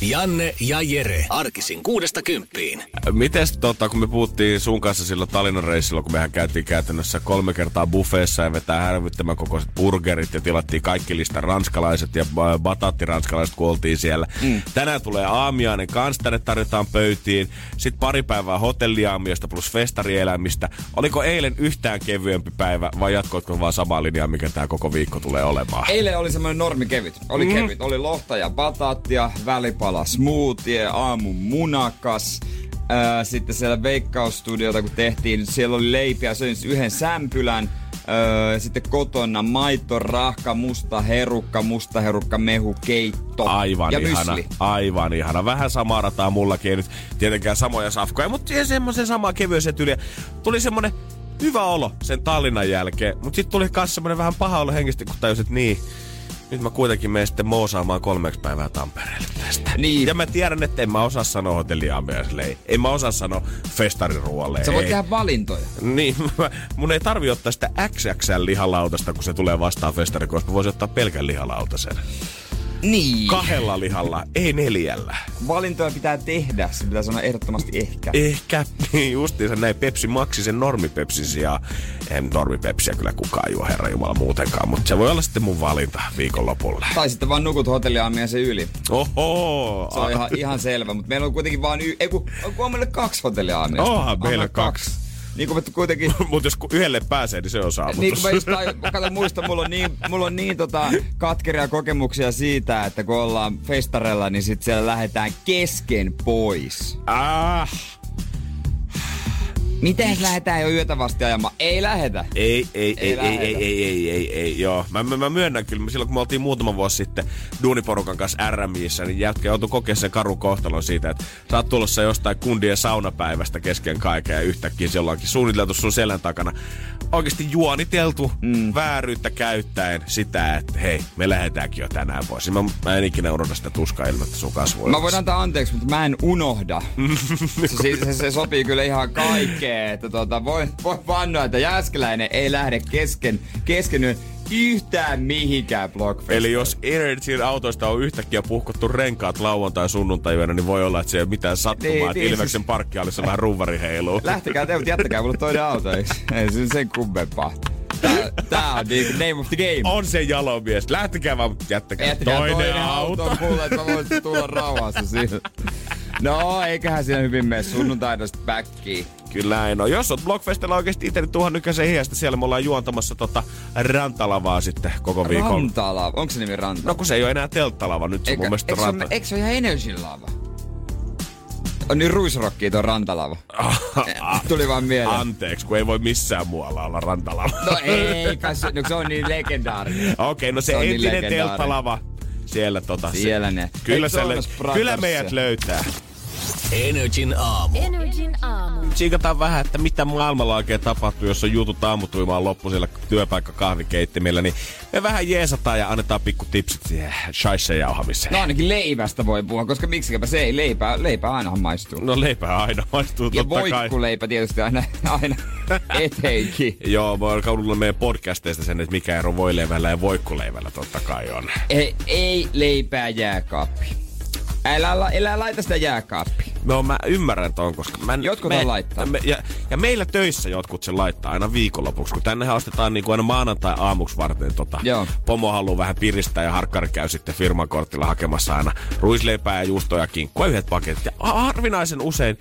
Janne ja Jere. Arkisin kuudesta kymppiin. Mites tota, kun me puhuttiin sun kanssa silloin Tallinnan reissilla, kun mehän käytiin käytännössä kolme kertaa buffeessa ja vetää härvyttämän kokoiset burgerit ja tilattiin kaikki listan ranskalaiset ja batattiranskalaiset, kun oltiin siellä. Mm. Tänään tulee aamiainen kanssa, tänne tarjotaan pöytiin. Sitten pari päivää hotelliaamiosta plus festarielämistä. Oliko eilen yhtään kevyempi päivä vai jatkoitko vaan samaa linjaa, mikä tämä koko viikko tulee olemaan? Eilen oli semmoinen normi kevyt. Oli mm. kevyt. Oli lohta ja batattia, välipala smoothie, aamun munakas. Ää, sitten siellä Veikkausstudiota kun tehtiin, siellä oli leipiä, söin yhden sämpylän. Öö, sitten kotona maito, rahka, musta herukka, musta herukka, mehu, keitto Aivan ja ihana, mysli. aivan ihana. Vähän samaa rataa mullakin, ei nyt tietenkään samoja safkoja, mutta semmoisen samaa kevyisen tyyliä. Tuli semmonen hyvä olo sen Tallinnan jälkeen, mutta sitten tuli myös semmonen vähän paha olo henkisesti, kun tajusin, että niin, nyt mä kuitenkin menen sitten moosaamaan kolmeksi päivää Tampereelle tästä. Niin. Ja mä tiedän, että en mä osaa sanoa hotelliaamiaiselle. En mä osaa sanoa festariruoalle, Sä voit ei. tehdä valintoja. Niin, mä- mun ei tarvi ottaa sitä XXL lihalautasta, kun se tulee vastaan festari, koska mä voisin ottaa pelkän lihalautasen. Niin. Kahdella lihalla, ei neljällä. Valintoja pitää tehdä, se pitää sanoa ehdottomasti ehkä. Ehkä, niin justiinsa näin Pepsi Maxi sen normipepsin sijaan. En normipepsiä kyllä kukaan juo, herra Jumala muutenkaan, mutta se voi olla sitten mun valinta viikonlopulle. Tai sitten vaan nukut hotelliaamiaisen yli. Oho! Se on ihan, ihan selvä, mutta meillä on kuitenkin vaan y- ei, kun, kun on meillä kaksi hotelliaamiasta. Onhan meillä kaksi. Niin kuin kuitenkin... Mutta jos yhdelle pääsee, niin se on saavutus. Niin kuin mä just tai- kato, muistan, mulla on niin, mulla on niin tota, katkeria kokemuksia siitä, että kun ollaan festarella, niin sit siellä lähdetään kesken pois. Ah, Miten jos lähdetään jo yötä vasti ajamaan? Ei lähetä. Ei, ei, ei, ei, ei, ei, ei, ei, ei, joo. Mä, mä, mä myönnän kyllä, silloin kun me oltiin muutama vuosi sitten duuniporukan kanssa RMissä, niin jätkä joutui kokea sen karun kohtalon siitä, että sä oot tulossa jostain kundien saunapäivästä kesken kaiken ja yhtäkkiä siellä onkin suunniteltu sun selän takana oikeasti juoniteltu mm. vääryyttä käyttäen sitä, että hei, me lähdetäänkin jo tänään pois. Mä, mä en ikinä unohda sitä tuskaa ilmettä sun kasvoilla. Mä voin antaa anteeksi, mutta mä en unohda. se, se, se, sopii kyllä ihan kaikkeen, että tota, voi, voi vannoa, että Jääskeläinen ei lähde kesken, kesken yön yhtään mihinkään Blockfestiin. Eli jos Energyn autoista on yhtäkkiä puhkottu renkaat lauantai sunnuntai niin voi olla, että se ei ole mitään sattumaa, Niin, että niin, Ilveksen siis- parkkialissa vähän ruuvari heiluu. Lähtekää te, mutta jättäkää mulle toinen auto, eikö? Ei se sen kummempaa. Tää, tää on niinku name of the game. On se jalomies. Lähtekää vaan, mutta jättäkää, Jättäkää toinen, toinen auto. auto mulle, että mä voisin tulla rauhassa siitä. No, eiköhän siinä hyvin mene sunnuntaina sitten backiin. Kyllä en ole. Jos oot Blockfestilla oikeasti itse, niin tuohon nykäisen hiestä. Siellä me ollaan juontamassa tota rantalavaa sitten koko viikon. Rantala. Onko se nimi Rantala? No kun se ei ole enää telttalava, nyt se on mun mielestä eikö, se ole- eikö se ole ihan Energy lava? On niin ruisrokki tuo rantalava. Tuli vaan mieleen. Anteeksi, kun ei voi missään muualla olla rantalava. No ei, kai se, no se on niin legendaarinen. Okei, no se, Se on niin entinen legendaarinen. telttalava. Siellä tota. Siellä ne. Kyllä, se, kyllä meidät löytää. Energin aamu. Energin aamu. Tsiikataan vähän, että mitä maailmalla oikein tapahtuu, jos on jutut aamutuimaan loppu siellä työpaikka kahvikeittimillä, niin me vähän jeesataan ja annetaan pikku tipsit siihen shaisse jauhamiseen. No ainakin leivästä voi puhua, koska miksikäpä se ei leipää, leipää ainahan maistuu. No leipää aina maistuu ja totta kai. voikkuleipä tietysti aina, aina eteenkin. Joo, mä oon kaudulla meidän podcasteista sen, että mikä ero voileivällä ja voikkuleivällä totta kai on. Ei, ei leipää jääkaappi. Älä, la- älä laita sitä jääkaappiin. No mä ymmärrän ton, koska mä... Jotkut on laittaa. Me, ja, ja, meillä töissä jotkut sen laittaa aina viikonlopuksi, kun tännehän ostetaan niinku aina maanantai aamuksi varten tota. Joo. Pomo haluaa vähän piristää ja harkkari käy sitten firman kortilla hakemassa aina ruisleipää ja juustoja ja kinkkua yhdet paketit. Ja harvinaisen usein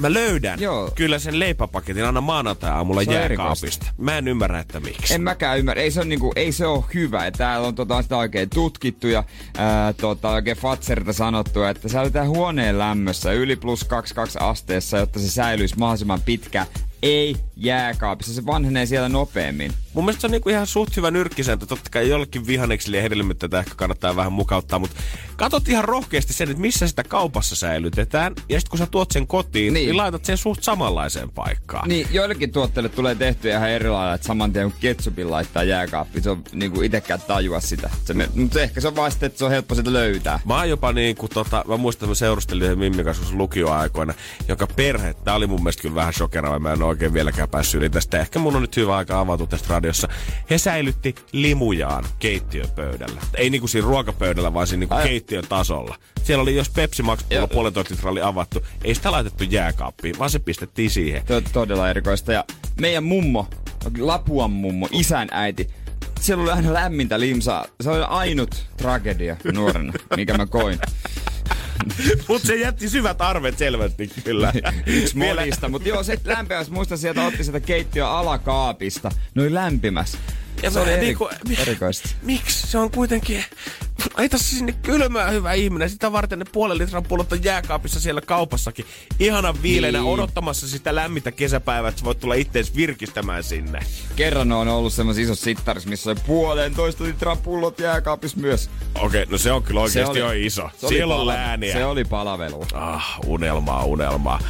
mä löydän Joo. kyllä sen leipäpaketin aina maanantai-aamulla jääkaapista. Mä en ymmärrä, että miksi. En mäkään ymmärrä. Ei se, on niinku, ei se ole hyvä. Ja täällä on tota, sitä oikein tutkittu ja ää, tota, oikein Fatserilta sanottu, että säilytään huoneen lämmössä yli plus 22 asteessa, jotta se säilyisi mahdollisimman pitkä. Ei jääkaapissa. Se vanhenee siellä nopeammin. Mun mielestä se on niinku ihan suht hyvä nyrkkisääntö. Totta kai jollekin vihaneksille ja tätä ehkä kannattaa vähän mukauttaa, mutta katsot ihan rohkeasti sen, että missä sitä kaupassa säilytetään. Ja sitten kun sä tuot sen kotiin, niin, niin laitat sen suht samanlaiseen paikkaan. Niin, joillekin tuotteille tulee tehtyä ihan eri lailla, että saman tien kun ketsupin laittaa jääkaappiin, se on niinku itekään tajua sitä. Se, mutta ehkä se on vaan sitten, että se on helppo sitä löytää. Mä oon jopa niinku tota, mä muistan, että mä seurustelin yhden Mimmin kanssa lukioaikoina, joka perhe, tää oli mun mielestä kyllä vähän shokeraava, mä en oikein vieläkään päässyt yli tästä. Ehkä mun on nyt hyvä aika avautua tästä radiossa. He säilytti limujaan keittiöpöydällä. Ei niinku siinä ruokapöydällä, vaan siinä niinku keittiön tasolla. Siellä oli, jos Pepsi Max pullo puolentoista litraa oli avattu, ei sitä laitettu jääkaappiin, vaan se pistettiin siihen. Tuo todella erikoista. Ja meidän mummo, Lapuan mummo, isän äiti, siellä oli aina lämmintä limsaa. Se oli ainut tragedia nuorena, mikä mä koin. mutta se jätti syvät arvet selvästi kyllä. Yksi monista, mutta joo, se lämpimässä muistan sieltä otti sitä keittiön alakaapista. Noin lämpimässä. Ja se oli eri, niinku, erikoista. Miksi? Se on kuitenkin ei tässä sinne kylmää hyvä ihminen. Sitä varten ne puolen litran pullot on jääkaapissa siellä kaupassakin. Ihanan viileänä niin. odottamassa sitä lämmintä kesäpäivää, että voit tulla ittees virkistämään sinne. Kerran on ollut semmoisen iso sittaris, missä on puolentoista litran pullot jääkaapissa myös. Okei, okay, no se on kyllä oikeasti jo iso. Se Siellä on lääniä. Se oli palavelu. Ah, unelmaa, unelmaa.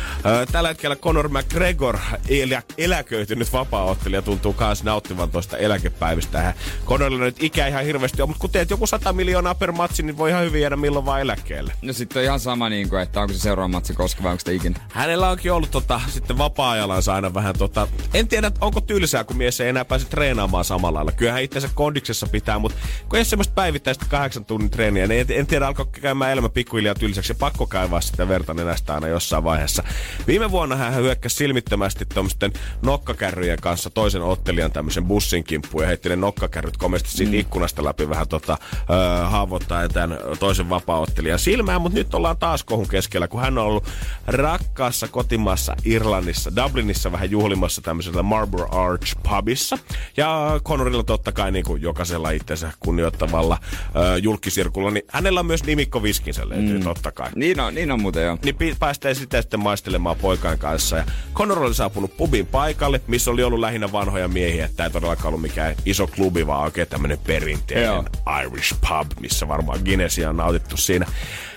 Tällä hetkellä Conor McGregor, elä, eläköitynyt vapaaottelija, tuntuu myös nauttivan tuosta eläkepäivistä. Conorilla nyt ikä ihan hirveästi on, mutta kun teet joku 100 miljoonaa per matsi, niin voi ihan hyvin jäädä milloin vaan eläkkeelle. No sitten on ihan sama, niin kuin, että onko se seuraava matsi koska vai onko sitä ikinä. Hänellä onkin ollut tota, sitten vapaa-ajallansa aina vähän tota, en tiedä onko tylsää, kun mies ei enää pääse treenaamaan samalla lailla. Kyllähän itsensä kondiksessa pitää, mutta kun ei semmoista päivittäistä kahdeksan tunnin treeniä, niin en, en tiedä alkoi käymään elämä pikkuhiljaa tylsäksi ja pakko kaivaa sitä verta nenästä aina jossain vaiheessa. Viime vuonna hän hyökkäsi silmittömästi tuommoisten nokkakärryjen kanssa toisen ottelijan tämmöisen bussin kimppuun heitti ne nokkakärryt komesti siitä mm. ikkunasta läpi vähän tota, öö, haavoittaa tämän toisen vapaaottelijan silmään, mutta nyt ollaan taas kohun keskellä, kun hän on ollut rakkaassa kotimaassa Irlannissa, Dublinissa vähän juhlimassa tämmöisellä Marlborough Arch pubissa. Ja Conorilla totta kai niin kuin jokaisella itsensä kunnioittavalla äh, julkisirkulla, niin hänellä on myös nimikko viskinsä löytyy mm. totta kai. Niin on, niin on muuten joo. Niin päästään sitä sitten maistelemaan poikain kanssa. Ja Conor oli saapunut pubin paikalle, missä oli ollut lähinnä vanhoja miehiä. Tämä ei todellakaan ollut mikään iso klubi, vaan oikein tämmöinen perinteinen joo. Irish pub, missä varmaan Guinnessia on nautittu siinä.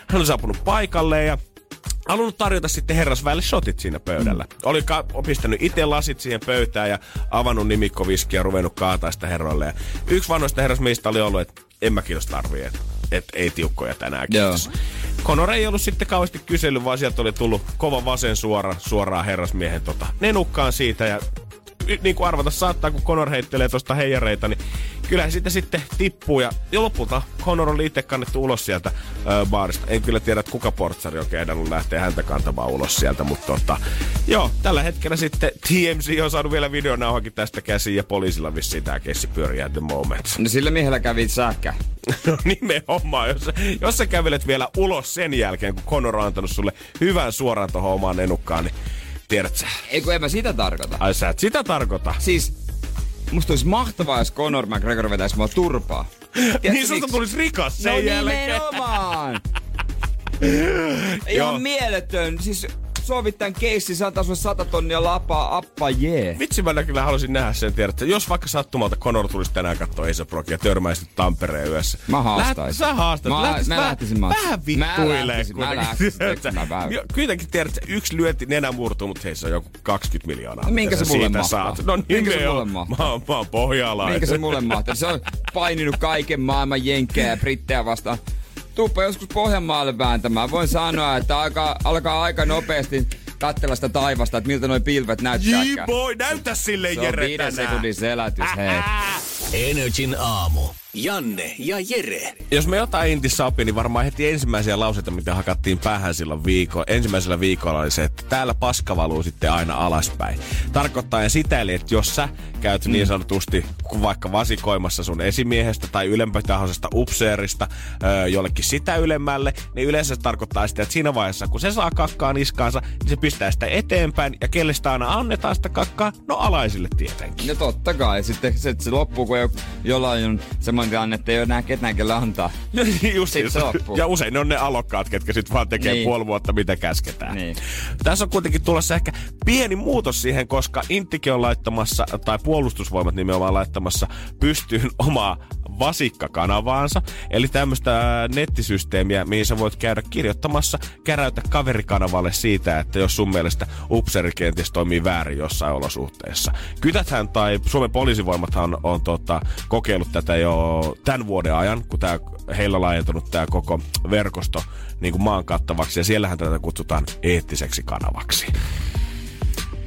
Hän on saapunut paikalle ja halunnut tarjota sitten herrasväelle shotit siinä pöydällä. Mm. Oli ka- pistänyt itse lasit siihen pöytään ja avannut nimikkoviskiä ja ruvennut kaataa sitä herroille. Ja yksi vanhoista herrasmiehistä oli ollut, että en mä kiitos tarvii, että et ei tiukkoja tänään kiitos. Joo. Conor ei ollut sitten kauheasti kysely, vaan sieltä oli tullut kova vasen suora, suoraan herrasmiehen tota, nenukkaan siitä ja niin kuin arvata saattaa, kun Conor heittelee tuosta heijareita, niin kyllä sitä sitten tippuu. Ja, ja lopulta Conor oli itse kannettu ulos sieltä ö, baarista. En kyllä tiedä, että kuka portsari on kehdannut lähteä häntä kantamaan ulos sieltä, mutta tota, joo, tällä hetkellä sitten TMC on saanut vielä videonauhakin tästä käsiin ja poliisilla vissiin tämä kessi pyörii at the moment. No sillä miehellä kävi sähkä. no nimenomaan, jos, jos sä kävelet vielä ulos sen jälkeen, kun Conor on antanut sulle hyvän suoraan tuohon omaan enukkaan, niin tiedät sä. Ei kun en mä sitä tarkoita. Ai sä et sitä tarkoita. Siis musta olisi mahtavaa, jos Conor McGregor vetäisi mua turpaa. Tiedätkö, niin susta tulisi rikas sen no jälkeen. nimenomaan. Ihan mieletön. Siis sovit tämän keissin, se antaa sulle 100 tonnia lapaa, appa jee. Yeah. Vitsi mä kyllä haluaisin nähdä sen, että jos vaikka sattumalta Conor tulisi tänään katsoa Brock ja törmäisi Tampereen yössä. Mä haastaisin. Läht, sä haastat. Mä, Lähtis, mä, lähtisin mä Vähän vittuilee. Mä lähtisin, mä lähtisin. Kuitenkin tiedät, että yksi lyöti nenä murtuu, mutta heissä on joku 20 miljoonaa. Minkä se mulle mahtaa? Saat. No Minkä se mulle mahtaa? Mä, oon, mä oon pohjalainen. Minkä se mulle mahtaa? Se on paininut kaiken maailman jenkkejä ja brittejä vastaan tuppa joskus Pohjanmaalle vääntämään. Voin sanoa, että alkaa, alkaa aika nopeasti katsella sitä taivasta, että miltä noin pilvet näyttää. J-boy, näytä sille Se on viiden sekunnin selätys, hei. Energin aamu. Janne ja Jere. Jos me jotain intissä opin, niin varmaan heti ensimmäisiä lauseita, mitä hakattiin päähän silloin viikolla, ensimmäisellä viikolla oli se, että täällä paska valuu sitten aina alaspäin. Tarkoittaa sitä, eli että jos sä käyt niin mm. niin sanotusti vaikka vasikoimassa sun esimiehestä tai ylempötahoisesta upseerista öö, jollekin sitä ylemmälle, niin yleensä se tarkoittaa sitä, että siinä vaiheessa, kun se saa kakkaa niskaansa, niin se pistää sitä eteenpäin, ja kelle sitä aina annetaan sitä kakkaa? No alaisille tietenkin. No totta kai. Sitten se, se loppuu, kun jollain on semmoinen sellainen tilanne, että ei ole enää ketään, kelle antaa. Just Sit se niin. loppuu. Ja usein ne on ne alokkaat, ketkä sitten vaan tekee Niin. puoli vuotta, mitä käsketään. Niin. Tässä on kuitenkin tulossa ehkä pieni muutos siihen, koska Intikin on laittamassa, tai puolustusvoimat nimenomaan laittamassa pystyyn omaa vasikkakanavaansa. Eli tämmöistä nettisysteemiä, mihin sä voit käydä kirjoittamassa käräytä kaverikanavalle siitä, että jos sun mielestä upseri kenties toimii väärin jossain olosuhteessa. Kytäthän tai Suomen poliisivoimathan on, on tota, kokeillut tätä jo tämän vuoden ajan, kun tää, heillä laajentunut tämä koko verkosto niin kuin maan kattavaksi, ja siellähän tätä kutsutaan eettiseksi kanavaksi.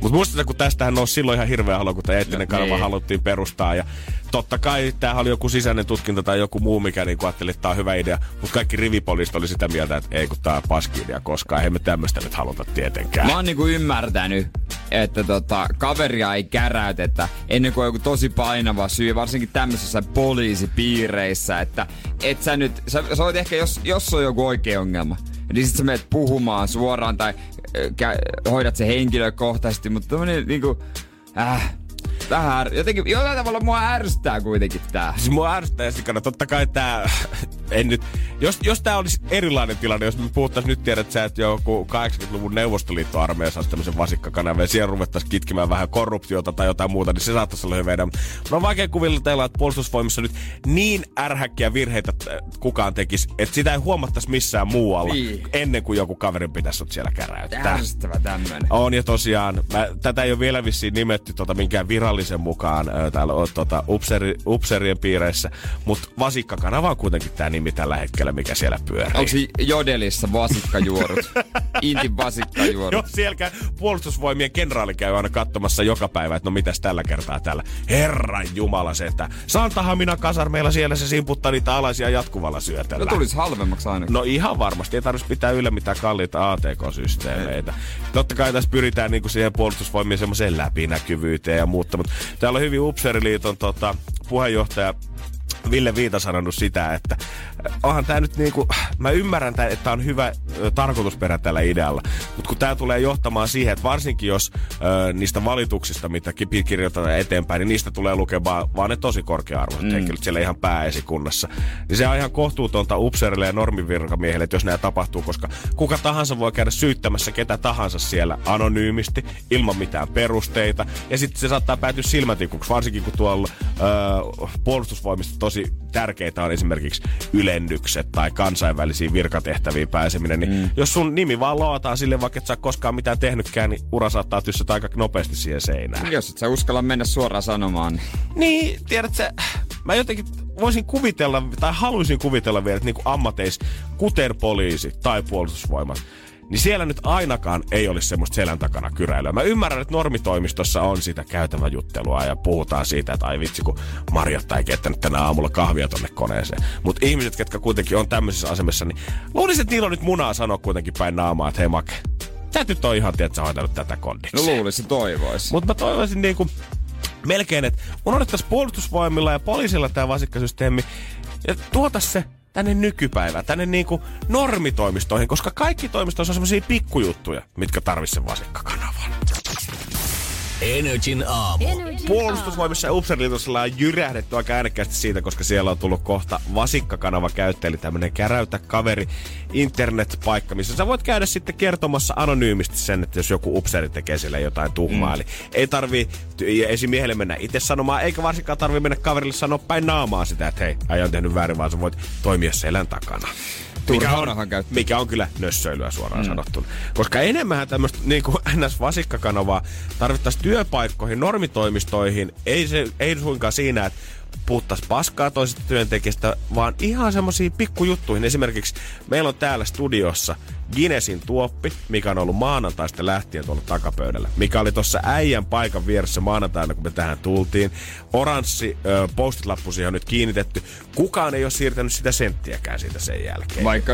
Mutta muistetaan, kun tästähän nousi silloin ihan hirveä halu, kun tämä eettinen kanava niin. haluttiin perustaa. Ja totta kai tämähän oli joku sisäinen tutkinta tai joku muu, mikä niin ajatteli, että tämä on hyvä idea. Mutta kaikki rivipoliisit oli sitä mieltä, että ei kun tämä on paski idea koskaan. Ei me tämmöistä nyt haluta tietenkään. Mä oon niinku ymmärtänyt, että tota, kaveria ei käräytetä ennen kuin on joku tosi painava syy, varsinkin tämmöisissä poliisipiireissä, että et sä nyt, sä, sä voit ehkä, jos, jos on joku oikea ongelma, niin sit sä menet puhumaan suoraan tai kä- hoidat se henkilökohtaisesti, mutta tämmönen niinku, äh, vähän, jotenkin, jollain tavalla mua ärsyttää kuitenkin tää. Siis mua ärsyttää sikana. Totta kai tää, en nyt, jos, jos tää olisi erilainen tilanne, jos me puhuttais nyt tiedät sä, että joku 80-luvun Neuvostoliitto-armeijassa olisi tämmöisen vasikkakanavan ja siellä ruvettaisiin kitkemään vähän korruptiota tai jotain muuta, niin se saattaisi olla hyvä idea. No on vaikea kuvitella, että puolustusvoimissa nyt niin ärhäkkiä virheitä kukaan tekisi, että sitä ei huomattaisi missään muualla Niin. ennen kuin joku kaverin pitäisi sut siellä käräyttää. Ärsyttävä tämmönen. On ja tosiaan, mä, tätä ei ole vielä vissiin nimetty tota, minkään virallisen mukaan täällä tota, upseri, upserien piireissä, mutta vasikkakanava on kuitenkin tämä nimi tällä hetkellä, mikä siellä pyörii. Onko se jodelissa vasikkajuorut? Intin vasikkajuorut. Joo, siellä puolustusvoimien kenraali käy aina katsomassa joka päivä, että no mitäs tällä kertaa täällä. Herran jumala se, että Santahamina kasarmeilla siellä se simputtaa niitä alaisia jatkuvalla syötellä. No tulisi halvemmaksi ainakin. No ihan varmasti. Ei tarvitsisi pitää yllä mitään kalliita ATK-systeemeitä. Totta kai tässä pyritään niinku siihen puolustusvoimien semmoiseen läpinäkyvyyteen ja muuta. Mutta täällä on hyvin Upseriliiton tota, puheenjohtaja Ville Viita sanonut sitä, että äh, onhan tämä nyt niinku, mä ymmärrän, tää, että on hyvä ö, tarkoitusperä tällä idealla, mutta kun tämä tulee johtamaan siihen, että varsinkin jos ö, niistä valituksista, mitä ki- kirjoitetaan eteenpäin, niin niistä tulee lukemaan vaan ne tosi korkea-arvoiset mm. henkilöt siellä ihan pääesikunnassa, niin se on ihan kohtuutonta upseerille ja normivirkamiehille, että jos näin tapahtuu, koska kuka tahansa voi käydä syyttämässä ketä tahansa siellä anonyymisti, ilman mitään perusteita, ja sitten se saattaa päätyä silmätikuksi, varsinkin kun tuolla ö, puolustusvoimista tosi tärkeitä on esimerkiksi ylennykset tai kansainvälisiin virkatehtäviin pääseminen, niin mm. jos sun nimi vaan lootaan sille, vaikka et sä koskaan mitään tehnytkään, niin ura saattaa tyssätä aika nopeasti siihen seinään. Jos et sä uskalla mennä suoraan sanomaan, niin Niin, tiedät sä, mä jotenkin voisin kuvitella, tai haluaisin kuvitella vielä, että niin kuin ammateis, kuten poliisi tai puolustusvoimat, niin siellä nyt ainakaan ei olisi semmoista selän takana kyräilyä. Mä ymmärrän, että normitoimistossa on sitä käytäväjuttelua ja puhutaan siitä, että ai vitsi, kun Marjatta ei keittänyt tänä aamulla kahvia tonne koneeseen. Mutta ihmiset, ketkä kuitenkin on tämmöisessä asemassa, niin luulisin, että niillä on nyt munaa sanoa kuitenkin päin naamaa, että hei Make, sä nyt on ihan, tiedät, sä hoitanut tätä kondiksi. no luulisi toivois. Mutta mä toivoisin niinku melkein, että unohdettaisiin puolustusvoimilla ja poliisilla tämä vasikkasysteemi ja tuota se tänne nykypäivään, tänne niinku normitoimistoihin, koska kaikki toimistot on semmoisia pikkujuttuja, mitkä tarvitsee sen vasikkakanavan. Energin aamu. Puolustusvoimissa ja Upserliitossa on jyrähdetty aika äänekkäästi siitä, koska siellä on tullut kohta vasikkakanava käyttäjä, eli tämmönen käräytä kaveri internetpaikka, missä sä voit käydä sitten kertomassa anonyymisti sen, että jos joku upseri tekee sille jotain tuhmaa. Mm. Eli ei tarvii ty- esimiehelle mennä itse sanomaan, eikä varsinkaan tarvii mennä kaverille sanoa päin naamaa sitä, että hei, äijä on tehnyt väärin, vaan sä voit toimia selän takana. Mikä on, mikä on kyllä nössöilyä suoraan mm. sanottuna. Koska enemmän tämmöistä niin kuin NS-vasikkakanavaa tarvittaisiin työpaikkoihin, normitoimistoihin, ei, se, ei suinkaan siinä, että puhuttaisiin paskaa toisesta työntekijästä, vaan ihan semmoisiin pikkujuttuihin. Esimerkiksi meillä on täällä studiossa Guinnessin tuoppi, mikä on ollut maanantaista lähtien tuolla takapöydällä. Mikä oli tuossa äijän paikan vieressä maanantaina, kun me tähän tultiin. Oranssi ö, postitlappu siihen on nyt kiinnitetty. Kukaan ei ole siirtänyt sitä senttiäkään siitä sen jälkeen. Vaikka,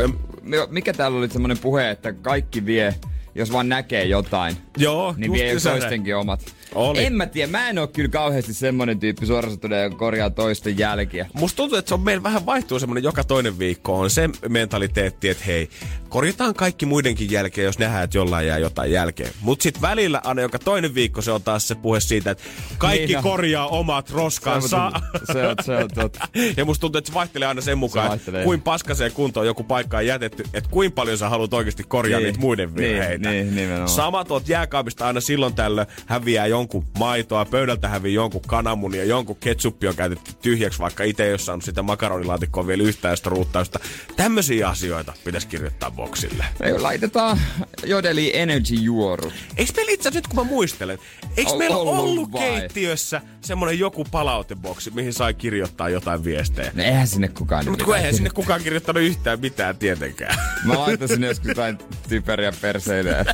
mikä täällä oli semmoinen puhe, että kaikki vie jos vaan näkee jotain. Joo, Niin vie toistenkin omat. Oli. En mä tiedä, mä en oo kyllä kauheasti semmonen tyyppi suorastaan, joka korjaa toisten jälkiä. Musta tuntuu, että se on meillä vähän vaihtuu semmoinen joka toinen viikko on se mentaliteetti, että hei, korjataan kaikki muidenkin jälkeen, jos nähdään, että jollain jää jotain jälkeen. Mutta sitten välillä aina joka toinen viikko se on taas se puhe siitä, että kaikki Niin on. korjaa omat roskansa. Se on, se on totta. ja musta tuntuu, että se vaihtelee aina sen mukaan, vaihtelee. että kuin paskaseen kuntoon joku paikka on jätetty, että kuinka paljon sä haluat oikeasti korjaa Niin. niitä muiden Niin, virheitä. niin, nimenomaan. Sama tuot jääkaapista aina silloin tällöin häviää jonkun maitoa, pöydältä häviää jonkun kananmunia, jonkun ketsuppi on käytetty tyhjäksi, vaikka itse ei ole saanut sitä makaronilaatikkoa vielä yhtään sitä ruuttausta. Tämmöisiä asioita pitäisi kirjoittaa boksille. Me laitetaan Jodeli Energy juoru. Eikö meillä itse nyt kun mä muistelen, eikö meillä ollut ollut vai? keittiössä semmoinen joku palauteboksi, mihin sai kirjoittaa jotain viestejä? No eihän sinne kukaan Mutta kun eihän sinne kukaan kirjoittanut yhtään mitään tietenkään. Mä laittaisin joskus jotain typeriä perseilyä.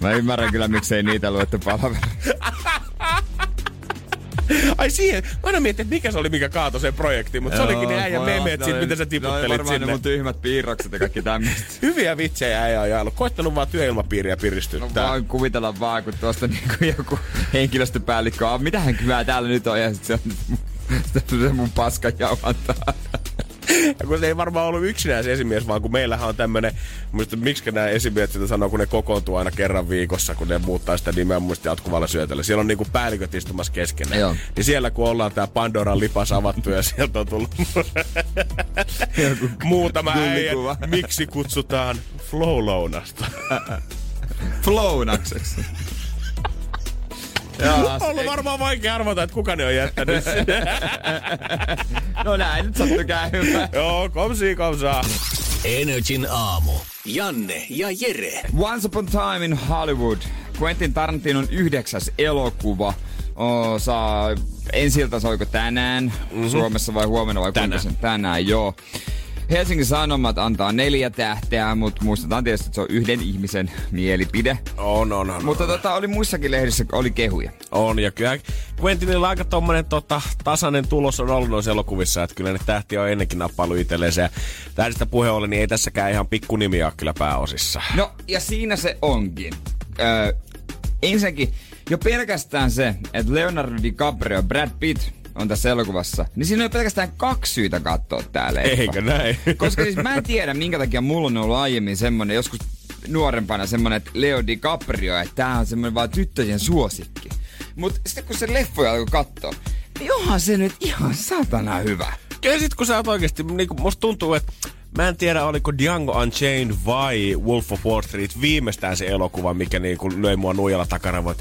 Mä ymmärrän kyllä, miksei niitä luettu palaveri. Ai siihen, mä aina mietin, että mikä se oli, mikä kaatoi sen projektiin, mutta se olikin ne äijän memeet siitä, mitä sä Ne tiputtelit varmaan ne sinne. mun tyhmät piirrokset ja kaikki tämmöistä. Hyviä vitsejä äijä on jaellut. Koittanut vaan työilmapiiriä No piristyttää. voin kuvitella vaan, kun tuosta niinku joku henkilöstöpäällikkö on, mitähän hyvää täällä nyt on, ja sit se on se mun paska jauhantaa. Ja kun se ei varmaan ollut yksinään se esimies, vaan kun meillähän on tämmönen, muista miksi nämä esimiehet sitä sanoo, kun ne kokoontuu aina kerran viikossa, kun ne muuttaa sitä nimeä muista jatkuvalla syötöllä. Siellä on niinku päälliköt istumassa keskenään. Joo. Niin siellä kun ollaan tää Pandoran lipas avattu ja sieltä on tullut muutama äijä, miksi kutsutaan flow-lounasta. Flownakseksi. Joo, On ollut varmaan vaikea arvata, että kuka ne on jättänyt sinne. no näin nyt sattuu käymään. Joo, komsi komsaa. Energin aamu. Janne ja Jere. Once Upon a Time in Hollywood. Quentin Tarantinon yhdeksäs elokuva. Oh, saa ensi soiko tänään mm-hmm. Suomessa vai huomenna vai Tänään. kuinka se tänään, joo. Helsingin Sanomat antaa neljä tähteä, mutta muistetaan tietysti, että se on yhden ihmisen mielipide. On, on, on. Mutta tota, oli muissakin lehdissä oli kehuja. On, ja kyllä Quentinilla aika tommonen tota, tasainen tulos on ollut noissa elokuvissa, että kyllä ne tähtiä on ennenkin nappailu itselleen. Ja tähdistä puhe ollen, niin ei tässäkään ihan pikkunimi ole kyllä pääosissa. No, ja siinä se onkin. Öö, ensinnäkin, jo pelkästään se, että Leonardo DiCaprio Brad Pitt on tässä elokuvassa, niin siinä on pelkästään kaksi syytä katsoa tää leffa. Eikö näin? Koska siis mä en tiedä, minkä takia mulla on ollut aiemmin semmonen, joskus nuorempana semmonen, että Leo DiCaprio, että tää on semmonen vaan tyttöjen suosikki. Mut sitten kun se leffoja alkoi katsoa, niin onhan se nyt ihan satana hyvä. Kyllä sit kun sä oot oikeesti, niin kuin musta tuntuu, että Mä en tiedä, oliko Django Unchained vai Wolf of Wall Street viimeistään se elokuva, mikä niin kuin löi mua nuijalla takaravoit.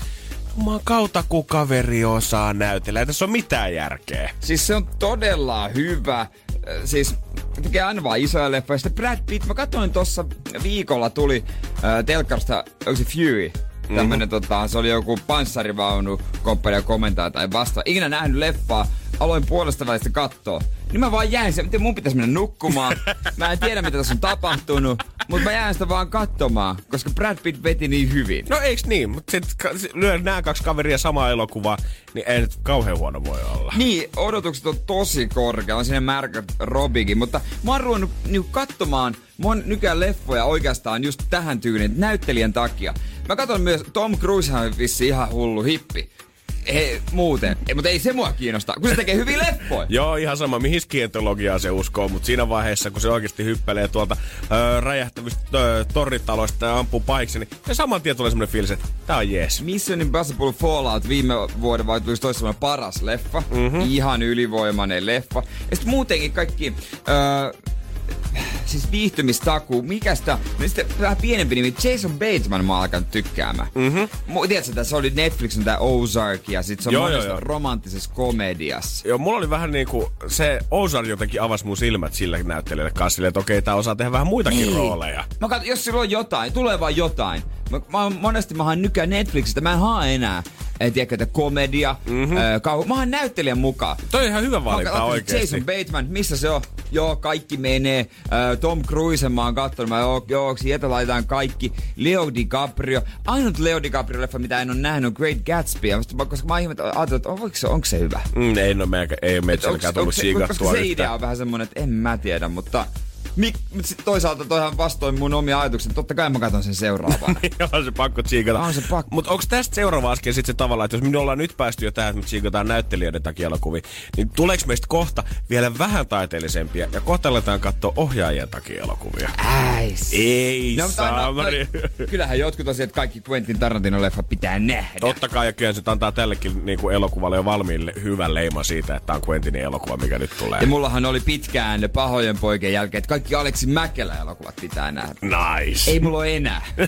Juman kautta, kun kaveri osaa näytellä. Ei tässä ole mitään järkeä. Siis se on todella hyvä. Äh, Siis tekee aina vaan isoja leffoja. Sitten Brad Pitt, mä katsoin tuossa viikolla tuli äh, telkkarista, onko se Fury? Tämmönen Mhm. tota, se oli joku panssarivaunu, komppania komentaa tai vasta. Ikinä nähnyt leffaa, aloin puolesta välistä katsoa. Niin mä vaan jäin sen, miten mun pitäisi mennä nukkumaan. Mä en tiedä mitä tässä on tapahtunut, mutta mä jäin sitä vaan katsomaan, koska Brad Pitt veti niin hyvin. No eiks niin? Mutta sit lyö nämä kaksi kaveria samaa elokuvaa, niin ei nyt kauhean huono voi olla. Niin, odotukset on tosi korkea. On siinä Margaret Robbiekin, mutta mä oon ruvennut niinku katsomaan mun nykyään leffoja oikeastaan just tähän tyyliin näyttelijän takia. Mä katson myös, Tom Cruise on vissi ihan hullu hippi. Ei, muuten. Ei, mutta ei se mua kiinnosta, kun se tekee hyviä leffoja. Joo, ihan sama, mihin skientologiaa se uskoo, mutta siinä vaiheessa, kun se oikeasti hyppelee tuolta öö, räjähtävistä öö, torritaloista ja ampuu pahiksi, niin se saman tien tulee semmoinen fiilis, että tää on jees. Mission Impossible Fallout viime vuoden vai tulisi toisella paras leffa. Mm-hmm. Ihan ylivoimainen leffa. Ja sitten muutenkin kaikki... Öö, siis viihtymistakuu, mikä sitä, no sitten vähän pienempi nimi, Jason Bateman mä oon alkanut tykkäämään. Mm-hmm. Tiedätkö, tässä oli Netflixin tää Ozark ja sit se on Joo, joo, joo. romanttisessa komediassa. Joo, mulla oli vähän niinku, se Ozark jotenkin avasi mun silmät sillä näyttelijälle kanssa, silleen, että okei, tää osaa tehdä vähän muitakin Niin. rooleja. Mä katson, jos sillä on jotain, tulee vaan jotain. Mä, mä oon- monesti mä haan nykyään Netflixistä, mä en hae enää, ei tiedä, että komedia, mm-hmm. öö, kauhu. Mä haan näyttelijän mukaan. Toi on ihan hyvä valinta Mä oon oikeesti. Jason Bateman, missä se on? Joo, kaikki menee. Äh, Tom Cruise mä oon kattonut. Mä, joo, joo, sieltä laitetaan kaikki. Leo DiCaprio. Ainut Leo DiCaprio-leffa, mitä en ole nähnyt, on Great Gatsby. Musta- koska mä ihmettä, ajattelin, että onko se, onko se hyvä? Mm, ei, no, meikö, ei ole meitselläkään tullut siigattua koska se idea on vähän semmonen, että en mä tiedä, mutta Mik, sit toisaalta toihan vastoin mun omia ajatuksia. Totta kai mä katson sen seuraavana. on se pakko tsiikata. On se pakko. Mutta onko tästä seuraava askel sitten se tavallaan, että jos me ollaan nyt päästy jo tähän, että me tsiikataan näyttelijöiden takia elokuvia, niin tuleeko meistä kohta vielä vähän taiteellisempia ja kohta aletaan katsoa ohjaajien takia elokuvia? Äis. Ei, No, mutta no, no, saamari. kyllähän jotkut asiat kaikki Quentin Tarantino-leffat pitää nähdä. Totta kai, ja kyllä se antaa tällekin niin kuin elokuvalle jo valmiille hyvän leiman siitä, että tämä on Quentinin elokuva, mikä nyt tulee. Ja mullahan oli pitkään pahojen poikien jälkeen, että kaikki Aleksi Mäkelä-elokuvat pitää nähdä. Nice. Ei mulla ole enää.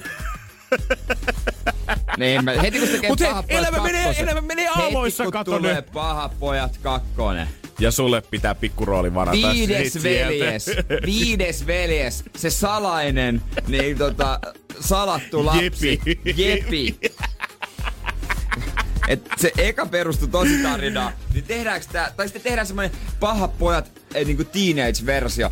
niin, mä, heti kun se tekee Mut hei, paha pojat elämä menee- kakkosen, elämä menee heti aamoissa, kun kato tulee paha pojat kakkonen. Ja sulle pitää pikkurooli varata Viides sieltä. veljes, viides veljes, se salainen, niin tota, salattu lapsi. Jepi. Jepi. Et se eka perustui tosi tarinaan, niin tehdäänkö tää, tai sitten tehdään semmonen paha pojat, eh, niinku teenage-versio.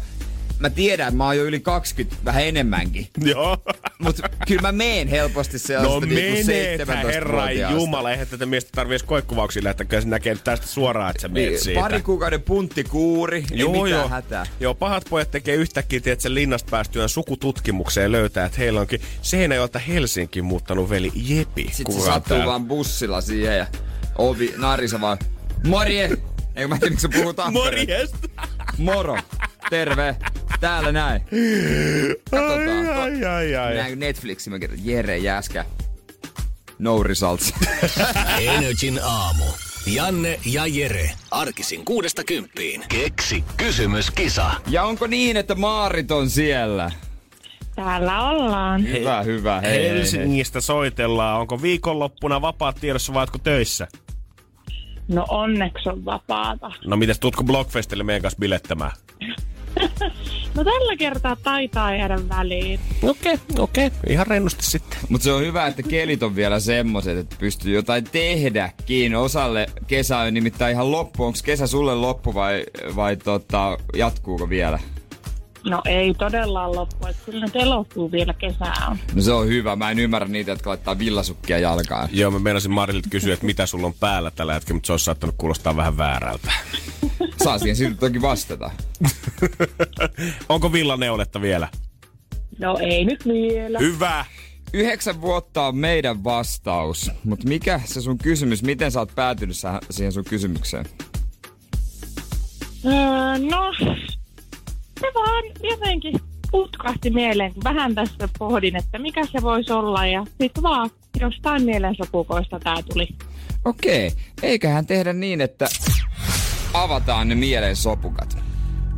Mä tiedän, että mä oon jo yli 20, vähän enemmänkin. Joo. Mut kyllä mä meen helposti No sellaista niinku meneethän 17 herran jumala, eihän tätä miestä tarvii edes koekkuvauksia lähteä, kyllä se näkee tästä suoraan, että sä meet siitä. Niin, Pari kuukauden punttikuuri, ei Joo, mitään joo. hätää. Joo, pahat pojat tekee yhtäkkiä, että sen linnasta päästyään sukututkimukseen löytää, että heillä onkin Seinäjoelta Helsinkiin muuttanut veli Jepi. Sitten Kuka se sattuu täällä? vaan bussilla siihen ja ovi narisa vaan, morje! Ei mä tiedä, miksi se Tampereella. Morjesta! Moro! Terve! Täällä näin. Katsotaan. Ai, ai, ai. Näin Netflixin mä kirjoitan. Jere Jäskä. No results. Energin aamu. Janne ja Jere. Arkisin kuudesta kymppiin. Keksi kysymyskisa. ja onko niin, että Maarit on siellä? Täällä ollaan. Hyvä, hyvä. Hei, hei, hei. Helsingistä soitellaan. Onko viikonloppuna vapaat tiedossa vai ootko töissä? No onneksi on vapaata. No mitäs, tuutko Blockfestille meidän kanssa bilettämään? No tällä kertaa taitaa jäädä väliin. Okei, okay, okei. Okay. Ihan rennosti sitten. Mutta se on hyvä, että kelit on vielä semmoset, että pystyy jotain tehdäkin. Osalle kesä on nimittäin ihan loppu. Onko kesä sulle loppu vai, vai tota, jatkuuko vielä? No ei todella loppu, että kyllä nyt elokuu vielä kesää on. No se on hyvä. Mä en ymmärrä niitä, jotka laittaa villasukkia jalkaan. Joo, mä meinasin Marilta kysyä, että mitä sulla on päällä tällä hetkellä, mutta se olisi saattanut kuulostaa vähän väärältä. Saa siihen silti toki vastata. Onko villaneuletta vielä? No ei nyt vielä. Hyvä! Yhdeksän vuotta on meidän vastaus. Mutta mikä se sun kysymys? Miten sä oot päätynyt siihen sun kysymykseen? Öö, no, se vaan jotenkin putkahti mieleen, kun vähän tässä pohdin, että mikä se voisi olla. Ja sitten vaan jostain mielensopukoista tää tuli. Okei, eiköhän tehdä niin, että avataan ne mieleen sopukat.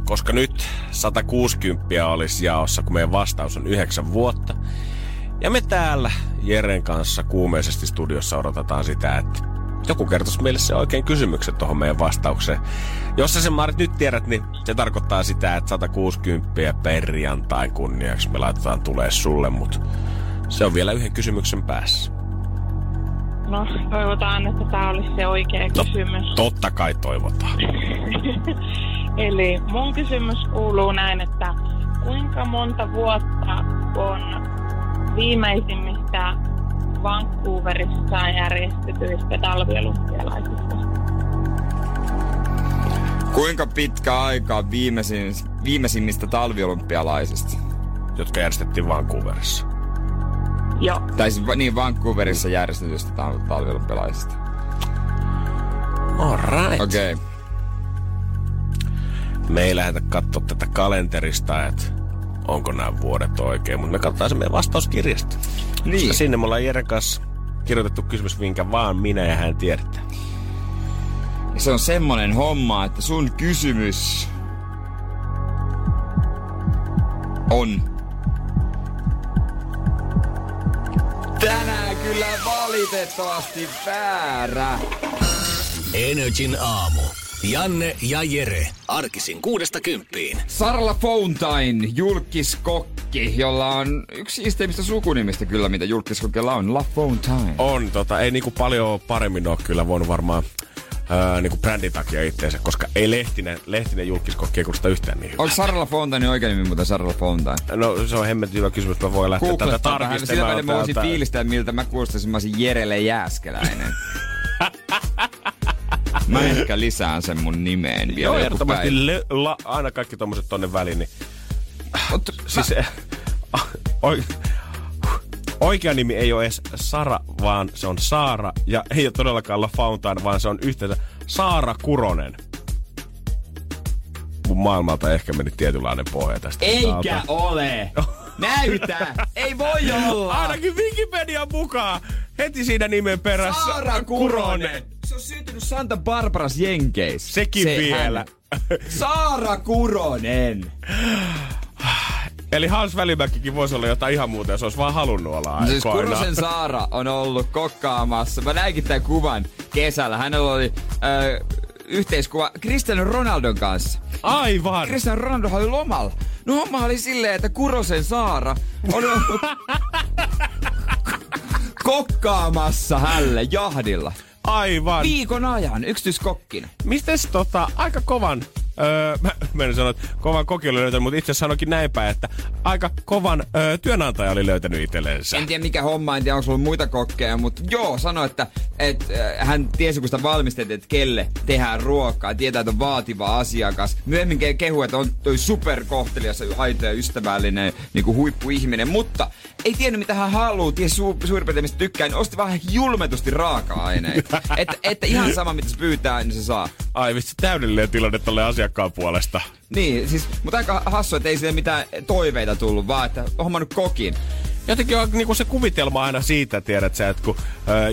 Koska nyt 160 olisi jaossa, kun meidän vastaus on 9 vuotta. Ja me täällä Jeren kanssa kuumeisesti studiossa odotetaan sitä, että joku kertoisi meille se oikein kysymyksen tuohon meidän vastaukseen. Jos sä sen Marit nyt tiedät, niin se tarkoittaa sitä, että 160 perjantai kunniaksi me laitetaan tulee sulle, mutta se on vielä yhden kysymyksen päässä. No, toivotaan, että tämä olisi se oikea No, kysymys. Totta kai toivotaan. Eli mun kysymys kuuluu näin, että kuinka monta vuotta on viimeisimmistä Vancouverissa järjestetyistä talviolympialaisista? Kuinka pitkä aika viimeisin, viimeisimmistä talviolympialaisista? Jotka järjestettiin Vancouverissa. Joo. Tai siis niin Vancouverissa järjestetystä tal- talviolympialaisista. All right. Okei. Okay. Me ei lähdetä katsoa tätä kalenterista, että onko nämä vuodet oikein, mutta me katsotaan se meidän vastauskirjasta. Niin. Koska sinne me ollaan Jeren kanssa kirjoitettu kysymys, minkä vaan minä ja hän tiedetään. Ja se on semmonen homma, että sun kysymys on kyllä valitettavasti väärä. Energin aamu. Janne ja Jere. Arkisin kuudesta kymppiin. Sarla Fountain, julkiskokki, jolla on yksi siisteimmistä sukunimistä kyllä, mitä julkiskokilla on, La Fountain. On, tota, ei niinku paljon paremmin ole kyllä voinut varmaan ää, niinku brändin takia itteensä, koska ei Lehtinen, Lehtinen julkiskokki ei kuulosta yhtään niin hyvä. Onko Sarla Fountain oikein nimi muuten Sarla Fountain? No se on hemmetin hyvä kysymys, mä voin lähteä tätä Googlettaa vähän, sillä välillä tarkistamaan. mä voisin fiilistää, miltä mä kuulostaisin, mä olisin Jerelle Jääskeläinen. mä ehkä lisään sen mun nimeen vielä Joo, ehdottomasti le, la, aina kaikki tommoset tonne väliin, niin Mutta Siis oi, oikea nimi ei ole edes Sara, vaan se on Saara. Ja ei ole todellakaan La Fountain, vaan se on yhteensä Saara Kuronen. Mun maailmalta ehkä meni tietynlainen pohja tästä. Eikä ole! Näytä! Ei voi olla! Ainakin Wikipedian mukaan heti siinä nimen perässä. Saara Kuronen! Se on syntynyt Santa Barbaras Jenkeissä. Sekin Se vielä. hän. Saara Kuronen! Eli Hans Välimäkikin voisi olla jotain ihan muuta, jos olisi vaan halunnut olla No siis. Kurosen Saara on ollut kokkaamassa. Mä näinkin tämän kuvan kesällä. Hänellä oli äh, yhteiskuva Cristiano Ronaldon kanssa. Aivan! Cristiano Ronaldo oli lomalla. No homma oli silleen, että Kurosen Saara oli ollut kokkaamassa hälle jahdilla. Aivan! Viikon ajan yksityiskokkina. Mites tota, aika kovan, öö, mä menin sanoa, että kovan koki oli löytänyt, mutta itse sanoikin näin päin, että aika kovan öö, työnantaja oli löytänyt itsellensä. En tiedä mikä homma, en tiedä onko ollut muita kokkeja, mutta joo, sano, että et, äh, hän tiesi kun sitä valmistettiin, että kelle tehdään ruokaa, tietää, että on vaativa asiakas. Myöhemmin ke- kehu, että on toi superkohtelias, aito ja ystävällinen niin kuin huippuihminen, mutta ei tiennyt mitä hän haluaa, tiesi su- suurin piirtein mistä tykkää, niin osti vähän julmetusti raaka-aineita. että, että ihan sama mitä se pyytää, niin se saa. Ai vitsi, täydellinen tilanne tolle asiakkaan puolesta. Niin, siis, mutta aika hassu, että ei sille mitään toiveita tullut, vaan että on hommannut kokin. Jotenkin on niinku se kuvitelma aina siitä, tiedät sä, että kun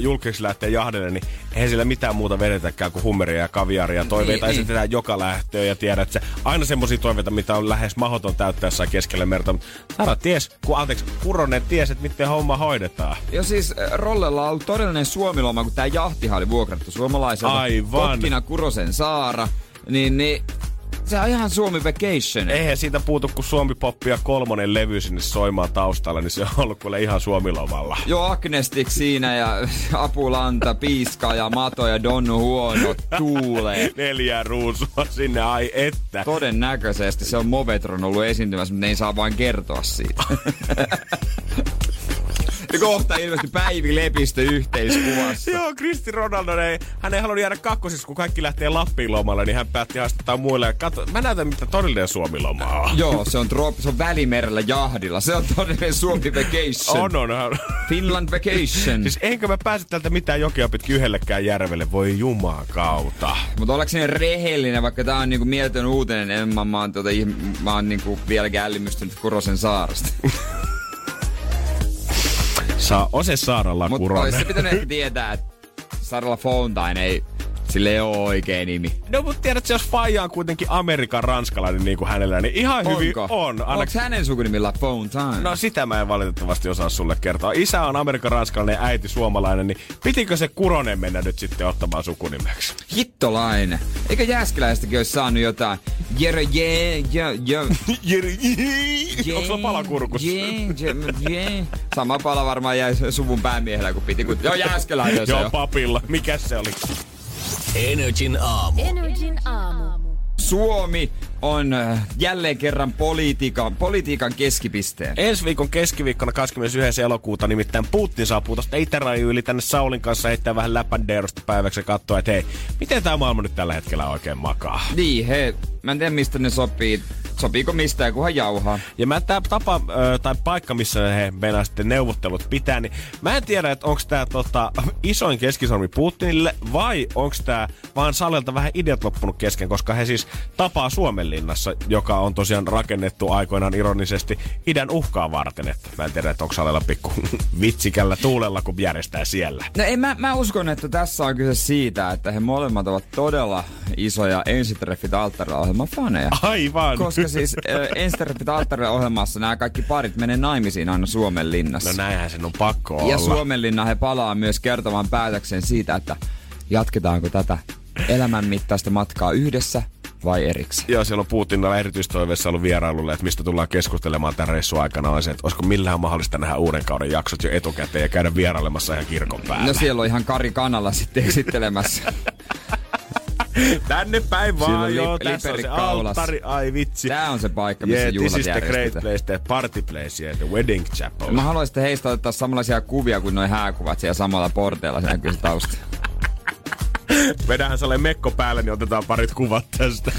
julkiksi lähtee jahdelle, niin eihän sillä mitään muuta vedetäkään kuin hummeria ja kaviaria. Toiveita Niin, esitetään niin. joka lähtöön ja tiedät sä, aina semmoisia toiveita, mitä on lähes mahdoton täyttää jossain keskellä merta. Mutta Sara ties, kun anteeksi, Kuronen ties, että miten homma hoidetaan. Jo siis Rollella on ollut todellinen suomiloma, kun tää jahtihan oli vuokrattu suomalaiselta. Aivan. Kokkina Kurosen Saara. Niin, niin se on ihan Suomi vacation. Eihän siitä puutu, kun Suomi Poppia kolmonen levy sinne soimaan taustalla, niin se on ollut kuule ihan Suomilomalla. Joo, Agnestik siinä ja Apulanta, Piiska ja Mato ja Donnu Huono tuulee. Neljä ruusua sinne, ai että. Todennäköisesti se on Movetron ollut esiintymässä, mutta ne ei saa vain kertoa siitä. ja kohta ilmeisesti Päivi Lepistö yhteiskuvassa. Joo, Kristi Ronaldo, ei, hän ei halunnut jäädä kakkosiksi, kun kaikki lähtee Lappiin lomalle, niin hän päätti haastattaa muille. Ja katso, mä näytän, mitä todellinen Suomiloma on. Joo, se on, trop, se on välimerellä jahdilla. Se on todellinen Suomi vacation. On, on, on. Finland vacation. Siis enkö mä pääse täältä mitään jokea pitkin yhdellekään järvelle, voi jumaa kautta. Mutta ollakseni rehellinen, vaikka tää on niinku mieletön uutinen, en mä, mä oon, tota, mä oon niinku vieläkin ällimystynyt Kurosen saarasta. Saa Ose Saaralla Mutta olisi se pitänyt tietää, että Saralla Fountain ei, sille ei ole oikea nimi. No mut tiedät, jos Faija on kuitenkin Amerikan ranskalainen niin kuin hänellä, niin ihan hyvin Onko? on. Onko hänen sukunimillä Fountain? No sitä mä en valitettavasti osaa sulle kertoa. Isä on Amerikan ranskalainen ja äiti suomalainen, niin pitikö se Kuronen mennä nyt sitten ottamaan sukunimeksi? Hittolainen. Eikä Jääskeläistäkin olisi saanut jotain. Jere, je, je, je. Jere, Onko sulla palakurkussa? Je, je, je. Sama pala varmaan jäi suvun päämiehellä, kun piti. Kun... Joo, Jääskeläinen se Joo, papilla. Mikä se oli? Energin aamu. Energin aamu. Suomi on äh, jälleen kerran politiikan, politiikan keskipisteen. Ensi viikon keskiviikkona 21. elokuuta nimittäin Putin saapuu tuosta itäraju yli tänne Saulin kanssa heittää vähän läpändeerosta päiväksi ja katsoa, että hei, miten tämä maailma nyt tällä hetkellä oikein makaa. Niin, he, mä en tiedä mistä ne sopii. Sopiiko mistään, kunhan jauhaa. Ja mä tää tapa ö, tai paikka, missä he meinaa sitten neuvottelut pitää, niin mä en tiedä, että onko tää tota, isoin keskisormi Putinille vai onko tää vaan Salelta vähän ideat loppunut kesken, koska he siis tapaa Suomenlinnassa, joka on tosiaan rakennettu aikoinaan ironisesti idän uhkaa varten. Että mä en tiedä, että onko Salella pikku vitsikällä tuulella, kun järjestää siellä. No ei, mä, mä uskon, että tässä on kyse siitä, että he molemmat ovat todella isoja Ensitreffit alttarilla faneja. Aivan. Koska siis äh, Ensitreffit alttarilla ohjelmassa nämä kaikki parit menee naimisiin aina Suomen linnassa. No näinhän sen on pakko ja olla. Suomenlinna he palaa myös kertomaan päätöksen siitä, että jatketaanko tätä elämän mittaista matkaa yhdessä vai erikseen. Joo, siellä on Putinilla erityistoiveessa ollut vierailulle, että mistä tullaan keskustelemaan tämän reissun aikana, on se, että olisiko millään mahdollista nähdä uuden kauden jaksot jo etukäteen ja käydä vierailemassa ihan kirkon päällä. No siellä on ihan Kari Kanala sitten esittelemässä. Tänne päin vaan, on joo, tässä on se kaulassa. alttari, ai vitsi. Tää on se paikka, missä yeah, juhlat this is the great place, the party place, yeah, the wedding chapel. Mä haluaisin, että heistä ottaa samanlaisia kuvia kuin noin hääkuvat siellä samalla porteilla siinä kyllä tausta. Vedähän sellainen mekko päälle, niin otetaan parit kuvat tästä.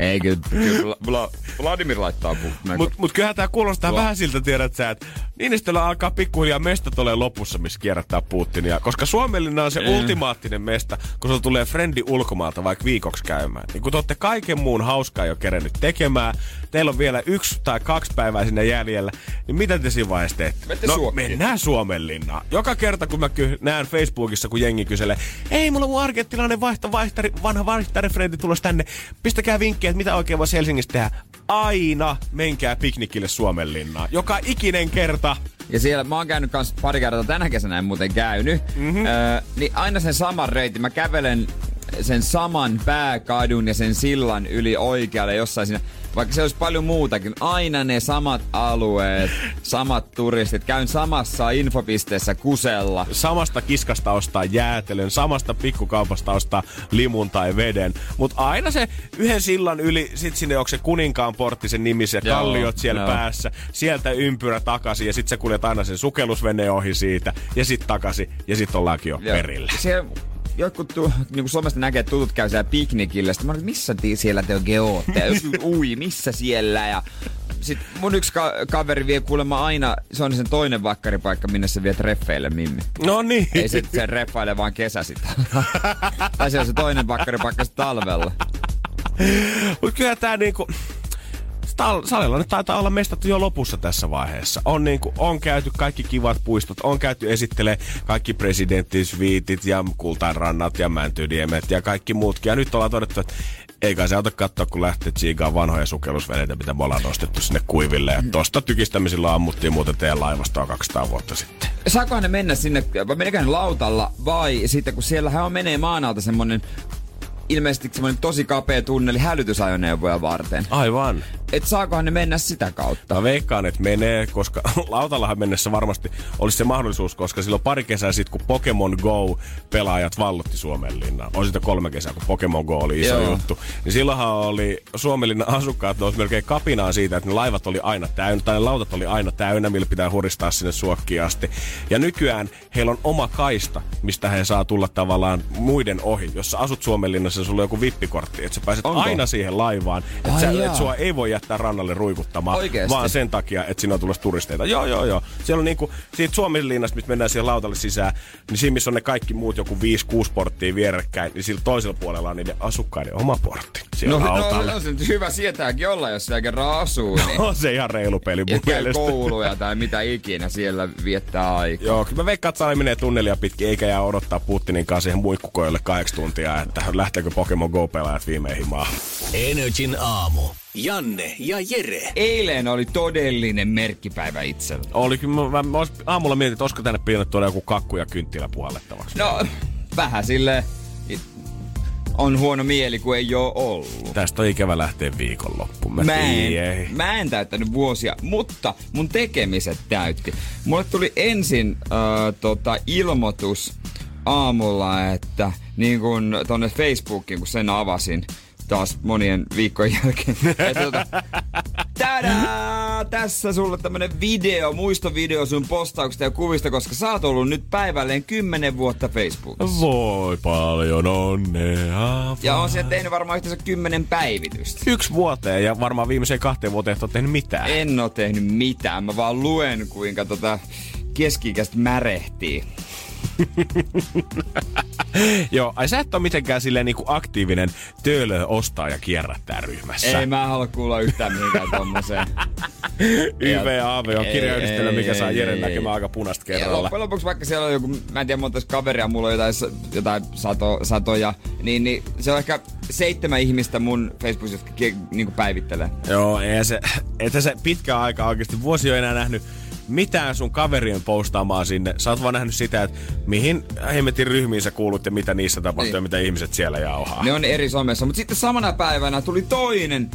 Ei kyllä, kyllä blo, Vladimir laittaa pu- Mut, mut kyllähän tää kuulostaa Tuo. vähän siltä, tiedät sä, että Niinistöllä alkaa pikkuhiljaa mestat ole lopussa, missä kierrättää Putinia. Koska Suomellinen on se ultimaattinen mesta, kun sulla tulee frendi ulkomaalta vaikka viikoksi käymään. Niin kun te olette kaiken muun hauskaa jo kerennyt tekemään, teillä on vielä yksi tai kaksi päivää sinne jäljellä, niin mitä te siinä vaiheessa teette? Menette no, Suomeen. mennään Suomenlinnaan. Joka kerta, kun mä ky- näen Facebookissa, kun jengi kyselee, ei, mulla on mun argenttilainen vaihto, vaihtari, vanha vaihtarefrendi tulos tänne. Pistäkää vinkkejä, että mitä oikein voisi Helsingissä tehdä. Aina menkää piknikille Suomenlinnaan. Joka ikinen kerta. Ja siellä mä oon käynyt kans pari kertaa tänä kesänä en muuten käynyt. Mm-hmm. Öö, niin aina sen saman reitin. Mä kävelen sen saman pääkadun ja sen sillan yli oikealle jossain siinä. Vaikka se olisi paljon muutakin. Aina ne samat alueet, samat turistit. Käyn samassa infopisteessä kusella. Samasta kiskasta ostaa jäätelön, samasta pikkukaupasta ostaa limun tai veden. Mutta aina se yhden sillan yli, sit sinne onko se kuninkaan portti, sen nimi, se Joo, kalliot siellä joo. päässä. Sieltä ympyrä takaisin ja sit sä kuljet aina sen sukellusveneen ohi siitä. Ja sit takaisin ja sit ollaankin jo Joo. perillä. Siellä jotkut tu, niin Suomesta näkee, että tutut käy siellä piknikillä. Sitten mä olin, missä ti- siellä te oikein ootte? Ui, missä siellä? Ja sitten mun yksi ka- kaveri vie kuulemma aina, se on sen toinen vakkaripaikka, minne se vie treffeille Mimmi. No niin. Ei se, se reffaile vaan kesäsi. tai se on se toinen vakkaripaikka sit talvella. Mut kyllä tää niinku... Tal- salilla nyt taitaa olla mestat jo lopussa tässä vaiheessa. On, niinku, on käyty kaikki kivat puistot, on käyty esittelee kaikki presidenttisviitit ja kultainrannat ja mäntydiemet ja kaikki muutkin. Ja nyt ollaan todettu, että ei kai se auta katsoa, kun lähtee tsiigaan vanhoja sukellusveneitä, mitä me ollaan nostettu sinne kuiville. Ja tosta tykistämisillä ammuttiin muuten teidän laivastoa 200 vuotta sitten. Saakohan ne mennä sinne, vai ne lautalla, vai sitten kun siellähän on menee maan alta semmonen ilmeisesti semmonen tosi kapea tunneli hälytysajoneuvoja varten. Aivan. Et saakohan ne mennä sitä kautta? Mä veikkaan, että menee, koska lautallahan mennessä varmasti olisi se mahdollisuus, koska silloin pari kesää sitten, kun Pokemon Go-pelaajat vallotti Suomenlinnaa. On sitä kolme kesää, kun Pokemon Go oli iso Joo. juttu. Niin silloinhan oli Suomenlinnan asukkaat nousi melkein kapinaa siitä, että ne laivat oli aina täynnä, tai ne lautat oli aina täynnä, millä pitää huristaa sinne suokkiin asti. Ja nykyään heillä on oma kaista, mistä he saa tulla tavallaan muiden ohi. Jos sä asut Suomenlinnassa, sulla on joku vippikortti, että sä pääset Onko? aina siihen laivaan. Että sä- et sua ei voi jättää rannalle ruikuttamaan, Oikeesti? vaan sen takia, että sinne on tulossa turisteita. Joo, joo, joo. Siellä on niinku, siitä Suomenlinnasta, mistä mennään siihen lautalle sisään, niin siinä missä on ne kaikki muut joku 5-6 porttia vierekkäin, niin sillä toisella puolella on niiden asukkaiden oma portti. Siellä No, no, lautalla. no, se nyt hyvä sietääkin olla, jos siellä kerran asuu, niin on se ihan reilu peli mun mielestä. kouluja tai mitä ikinä siellä viettää aikaa. Joo, kyllä mä veikkaan, että menee tunnelia pitkin, eikä jää odottaa Putinin kanssa siihen muikkukoille kahdeksan tuntia, että lähteekö Pokemon Go-pelaajat viimein himaan. Energin aamu. Janne ja Jere. Eilen oli todellinen merkkipäivä itsellä. Oli kyllä, mä, mä, aamulla mietin, että olisiko tänne tuoda joku kakku ja kynttilä puhallettavaksi. No, vähän sille on huono mieli, kun ei oo ollut. Tästä on ikävä lähteä viikonloppuun. Mä, Mä en, mä en täyttänyt vuosia, mutta mun tekemiset täytti. Mulle tuli ensin äh, tota, ilmoitus aamulla, että niin kun tonne Facebookiin, kun sen avasin taas monien viikkojen jälkeen. että tota, Tadaa! Tässä sulle tämmönen video, muistovideo sun postauksista ja kuvista, koska sä oot ollut nyt päivälleen 10 vuotta Facebookissa. Voi paljon onnea. Ja on siellä tehnyt varmaan yhteensä 10 päivitystä. Yksi vuoteen ja varmaan viimeiseen kahteen vuoteen et ole tehnyt mitään. En oo tehnyt mitään. Mä vaan luen, kuinka tota keski-ikäiset märehtii. Joo, ai sä et ole mitenkään silleen niinku aktiivinen töölö ostaa ja kierrättää ryhmässä. Ei mä halua kuulla yhtään mihinkään tommoseen. YVAV on Ei, kirjayhdistelmä, ei, mikä saa Jeren näkemään aika punasta Ja kerralla. loppujen lopuksi vaikka siellä on joku, mä en tiedä monta kaveria, mulla on jotain, jotain sato, satoja, niin, niin se on ehkä seitsemän ihmistä mun Facebookissa, jotka niinku päivittelee. Joo, ei se, että se pitkä aika oikeasti. Vuosi on enää nähnyt mitään sun kaverien postaamaan sinne. Sä oot vaan nähnyt sitä, että mihin hemmetin ryhmiin sä kuulut ja mitä niissä tapahtuu Niin. ja mitä ihmiset siellä jauhaa. Ne on eri somessa, mutta sitten samana päivänä tuli toinen.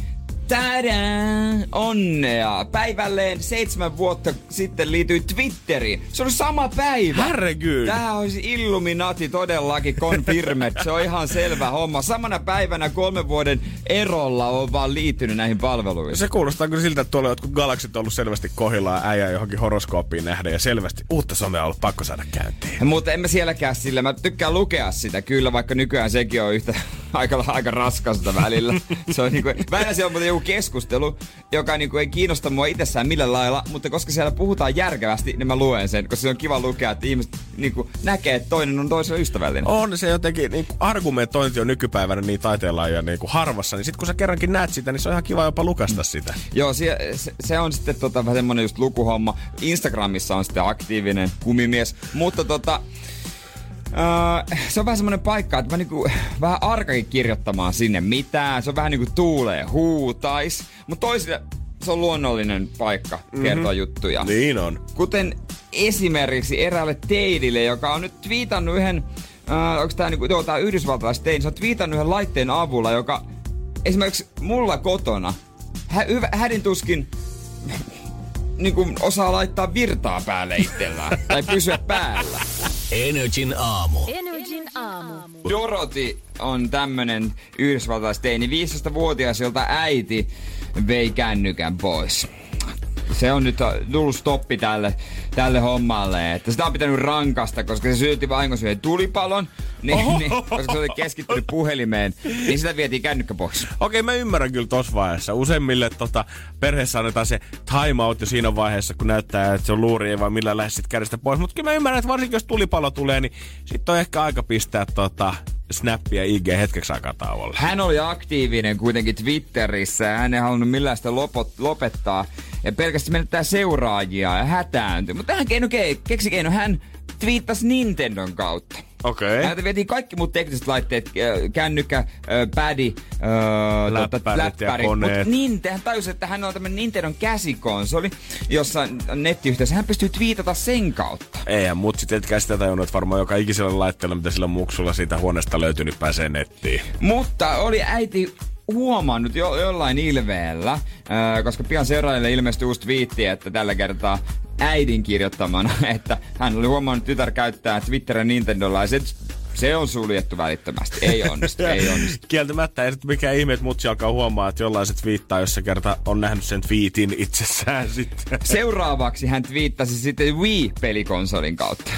Tadää! Onnea! Päivälleen seitsemän vuotta sitten liityi Twitteriin. Se oli sama päivä. Herregud. Tää olisi Illuminati todellakin confirmed. Se on ihan selvä homma. Samana päivänä kolmen vuoden erolla on vaan liittynyt näihin palveluihin. Se kuulostaa kyllä siltä, että tuolla jotkut galaksit on ollut selvästi kohillaan äijä johonkin horoskooppiin nähden ja selvästi uutta somea on ollut pakko saada käyntiin. Mutta en mä sielläkään sillä. Mä tykkään lukea sitä kyllä, vaikka nykyään sekin on yhtä aika, aika raskasta välillä. Se on niinku, välillä siellä on muuten joku keskustelu, joka niinku ei kiinnosta mua itsessään millään lailla, mutta koska siellä puhutaan järkevästi, niin mä luen sen, koska se on kiva lukea, että ihmiset niinku näkee, että toinen on toiselle ystävällinen. On se jotenkin, niin argumentointi on nykypäivänä niin taiteellaan ja niin kuin harvassa, niin sitten kun sä kerrankin näet sitä, niin se on ihan kiva jopa lukasta sitä. Joo, se, se, se on sitten tota, vähän semmonen just lukuhomma. Instagramissa on sitten aktiivinen kumimies, mutta tota, Uh, se on vähän semmonen paikka, että mä niinku, vähän arkakin kirjoittamaan sinne mitään. Se on vähän niinku tuulee huutais. Mutta toisille se on luonnollinen paikka kertoa mm-hmm. juttuja. Niin on. Kuten esimerkiksi eräälle teidille, joka on nyt twiitannut yhden, uh, onko tää niinku, joo, tää yhdysvaltalaiset tein, se on twiitannut yhden laitteen avulla, joka esimerkiksi mulla kotona, hä, hädin tuskin niin kuin osaa laittaa virtaa päälle itsellään. tai pysyä päällä. Energin aamu. Energin aamu. Doroti on tämmönen yhdysvaltalaisteini, 15-vuotias, jolta äiti vei kännykän pois se on nyt tullut stoppi tälle, tälle hommalle. Että sitä on pitänyt rankasta, koska se syötti vahingossa yhden tulipalon, niin, niin, koska se oli keskittynyt puhelimeen, niin sitä vietiin kännykkä pois. Okei, mä ymmärrän kyllä tossa vaiheessa. Useimmille tota, perheessä annetaan se time out jo siinä vaiheessa, kun näyttää, että se on luuri, ei vaan millään lähde sit kädestä pois. Mutta kyllä mä ymmärrän, että varsinkin jos tulipalo tulee, niin sitten on ehkä aika pistää tota, Snappia IG hetkeksi aikaa tauolle. Hän oli aktiivinen kuitenkin Twitterissä ja hän ei halunnut millään sitä lopot, lopettaa. Ja pelkästään menettää seuraajia ja hätääntyi. Mutta hän keino keksi keino. Hän twiittasi Nintendon kautta. Okei. Okay. Häntä vietiin kaikki muut tekniset laitteet, kännykkä, pädi, läppärit, tota, läppärit. Mutta niin, hän tajusi, että hän on tämmönen Nintendon käsikonsoli, jossa on nettiyhteys. Hän pystyy twiitata sen kautta. Ei, mutta sitten etkä sitä tajunnut, että varmaan joka ikisellä laitteella, mitä sillä muksulla siitä huoneesta löytynyt, pääsee nettiin. Mutta oli äiti huomannut jo, jollain ilveellä, äh, koska pian seuraajille ilmestyi uusi twiitti, että tällä kertaa äidin kirjoittamana, että hän oli huomannut, että tytär käyttää Twitterin Nintendolla ja se, se on suljettu välittömästi. Ei onnistu, ei onnistu. Kieltämättä ei mikä ihme, että mutsi alkaa huomaa, että jollain se twiittaa, jos se kerta on nähnyt sen tweetin itsessään sitten. Seuraavaksi hän twiittasi sitten Wii-pelikonsolin kautta.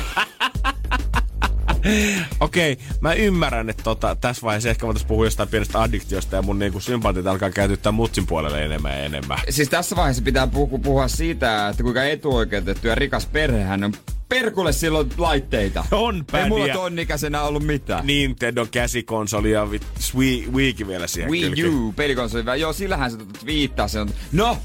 Okei, okay, mä ymmärrän, että tota, tässä vaiheessa ehkä voitaisiin puhua jostain pienestä addiktiosta ja mun niinku sympaatit alkaa käytyttää mutsin puolelle enemmän ja enemmän. Siis tässä vaiheessa pitää puhua, puhua siitä, että kuinka etuoikeutettu ja rikas perhehän on perkulle silloin laitteita. On pädiä. Ei mulla tonnikäisenä ollut mitään. Nintendo käsikonsoli ja Wii, Wiikin vielä siihen Wii kylki. U, pelikonsoli. Joo, sillähän se viittaa. Se on, no,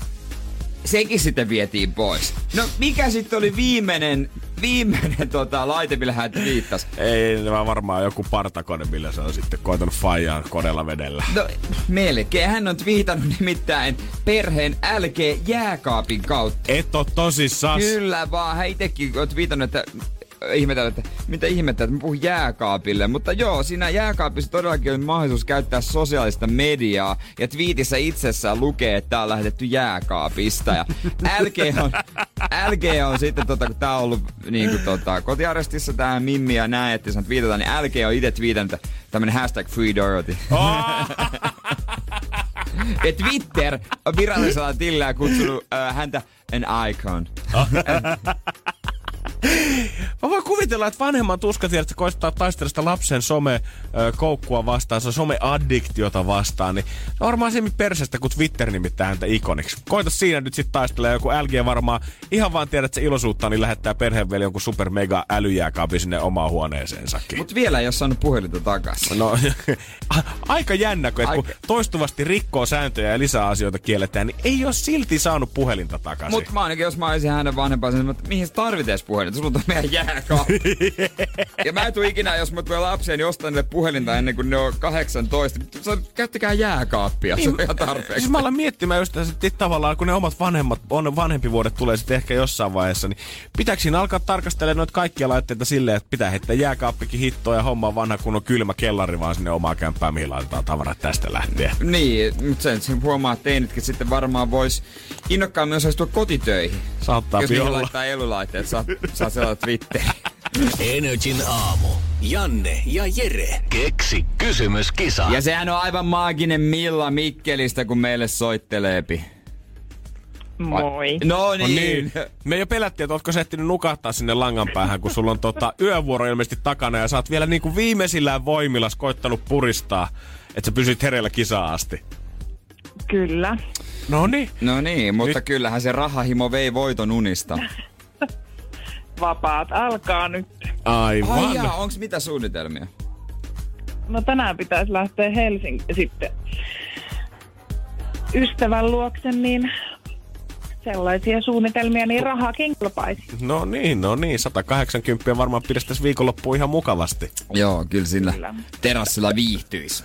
sekin sitten vietiin pois. No mikä sitten oli viimeinen, viimeinen tota, laite, millä hän viittasi? Ei, vaan varmaan joku partakone, millä se on sitten koitanut faijaa kodella vedellä. No melkein. Hän on viitannut nimittäin perheen LG jääkaapin kautta. Et oo tosissaan. Kyllä vaan. Hän itekin on viitannut, että ihmetellä, että mitä ihmettä, että mä puhun jääkaapille. Mutta joo, siinä jääkaapissa todellakin on mahdollisuus käyttää sosiaalista mediaa. Ja twiitissä itsessään lukee, että tää on lähetetty jääkaapista. Ja LG on, LG on sitten, tota, kun tää on ollut niin kuin, tota, kotiarestissa tää Mimmi ja näin, että se on twiitata, niin LG on itse twiitannut, tämmönen hashtag Free Dorothy. Oh! ja Twitter on virallisella tilillä kutsunut äh, häntä an icon. Oh. Mä voin kuvitella, että vanhemman tuskatiedät, että koistaa taistella sitä lapsen some koukkua vastaan, se some-addiktiota vastaan, niin se on varmaan se persestä, kun Twitter nimittää häntä ikoniksi. Koita siinä nyt sitten taistella joku LG varmaan ihan vaan tiedät, että se ilosuutta, niin lähettää perheen jonkun super mega älyjääkaapi sinne omaan huoneeseensakin. Mut vielä ei ole saanut puhelinta takaisin. No, aika jännä, kun, aika... kun toistuvasti rikkoo sääntöjä ja lisää asioita kielletään, niin ei ole silti saanut puhelinta takaisin. Mutta mä ainakin, jos mä olisin hänen vanhempansa, että mihin sä tarvitset puhelin? Sulla on meidän jääkaappi. ja mä en tuu ikinä, jos mä tulen lapseen, niin ostan niille puhelinta ennen kuin ne on 18. Käyttäkää jääkaappia, niin, se on ihan tarpeeksi. Siis mä alan miettimään just että tavallaan, kun ne omat vanhemmat, on vanhempi vuodet tulee sitten ehkä jossain vaiheessa, niin pitääkö siinä alkaa tarkastelemaan noita kaikkia laitteita silleen, että pitää heittää jääkaappikin hittoa ja homma vanha kun on kylmä kellari vaan sinne omaa kämppään, mihin laitetaan tavarat tästä lähtien. Niin, mutta sen, sen huomaa, että teinitkin sitten varmaan vois innokkaammin osallistua kotitöihin. Saattaa Jos niihin laittaa elulaitteet, saa, saa sellainen Twitter. Energin aamu. Janne ja Jere. Keksi kysymyskisa. Ja sehän on aivan maaginen Milla Mikkelistä, kun meille soitteleepi. Moi. No No niin. niin. Me jo pelättiin, että ootko sä ehtinyt nukahtaa sinne langan päähän, kun sulla on tota yövuoro ilmeisesti takana ja sä oot vielä niinku viimeisillään voimilla koittanut puristaa, että sä pysyt hereillä kisaan asti. Kyllä. No niin. No niin, mutta Nyt- kyllähän se rahahimo vei voiton unista. Vapaat alkaa nyt. Aivan. Ai jaa, onks mitä suunnitelmia? No tänään pitäisi lähteä Helsinkiin sitten ystävän luokse, niin sellaisia suunnitelmia, niin rahakin kelpaisi. No niin, no niin. 180 varmaan pidestäisi viikonloppuun ihan mukavasti. Joo, kyllä sillä Kyllä. terassilla viihtyisi.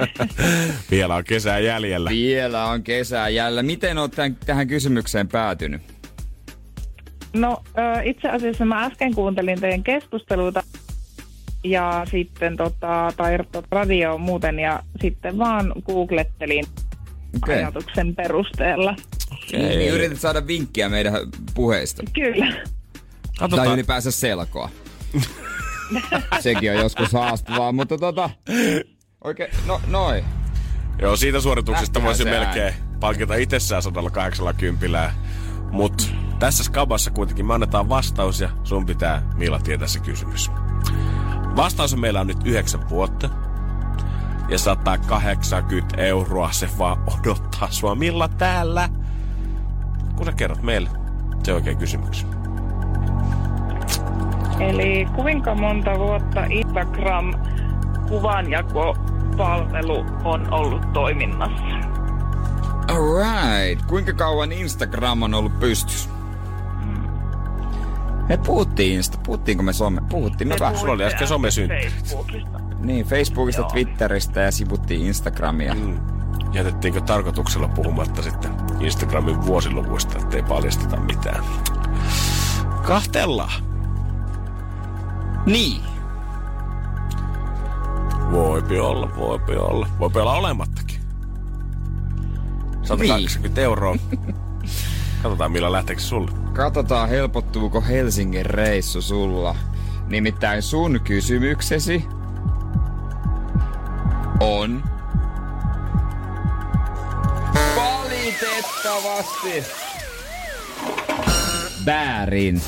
Vielä on kesää jäljellä. Vielä on kesää jäljellä. Miten oot tämän, tähän kysymykseen päätynyt? No itse asiassa mä äsken kuuntelin teidän keskusteluita ja sitten tota, tai radio muuten ja sitten vaan googlettelin Okei. ajatuksen perusteella. Niin, niin yrität saada vinkkiä meidän puheista. Kyllä. Tai Katsotaan. ylipäänsä selkoa. Sekin on joskus haastavaa, mutta tota... Oikein, no noin. Joo, siitä suorituksesta voisi melkein palkita itsessään 180. Mut tässä skabassa kuitenkin me annetaan vastaus ja sun pitää Milla tietää se kysymys. Vastaus on meillä on nyt 9 vuotta. Ja 180 euroa se vaan odottaa sua Milla täällä. Kun sä kerrot meille se oikein kysymyksen. Eli kuinka monta vuotta Instagram kuvanjakopalvelu on ollut toiminnassa? Alright. Kuinka kauan Instagram on ollut pystys? Me puhuttiin Insta. Puhuttiinko me some? Puhuttiin me vähän. sulla oli äsken somesynttärit. Facebookista. Niin, Facebookista, Joo. Twitteristä ja sivuttiin Instagramia. Mm. Jätettiinkö tarkoituksella puhumatta sitten Instagramin vuosiluvuista, ettei paljasteta mitään? Kahtellaan. Niin. Voipi olla, voipi olla. Voipi olla olemattakin. 180 euroa. Katsotaan millä lähteekö sulle. Katsotaan helpottuuko Helsingin reissu sulla. Nimittäin sun kysymyksesi on... Valitettavasti väärin.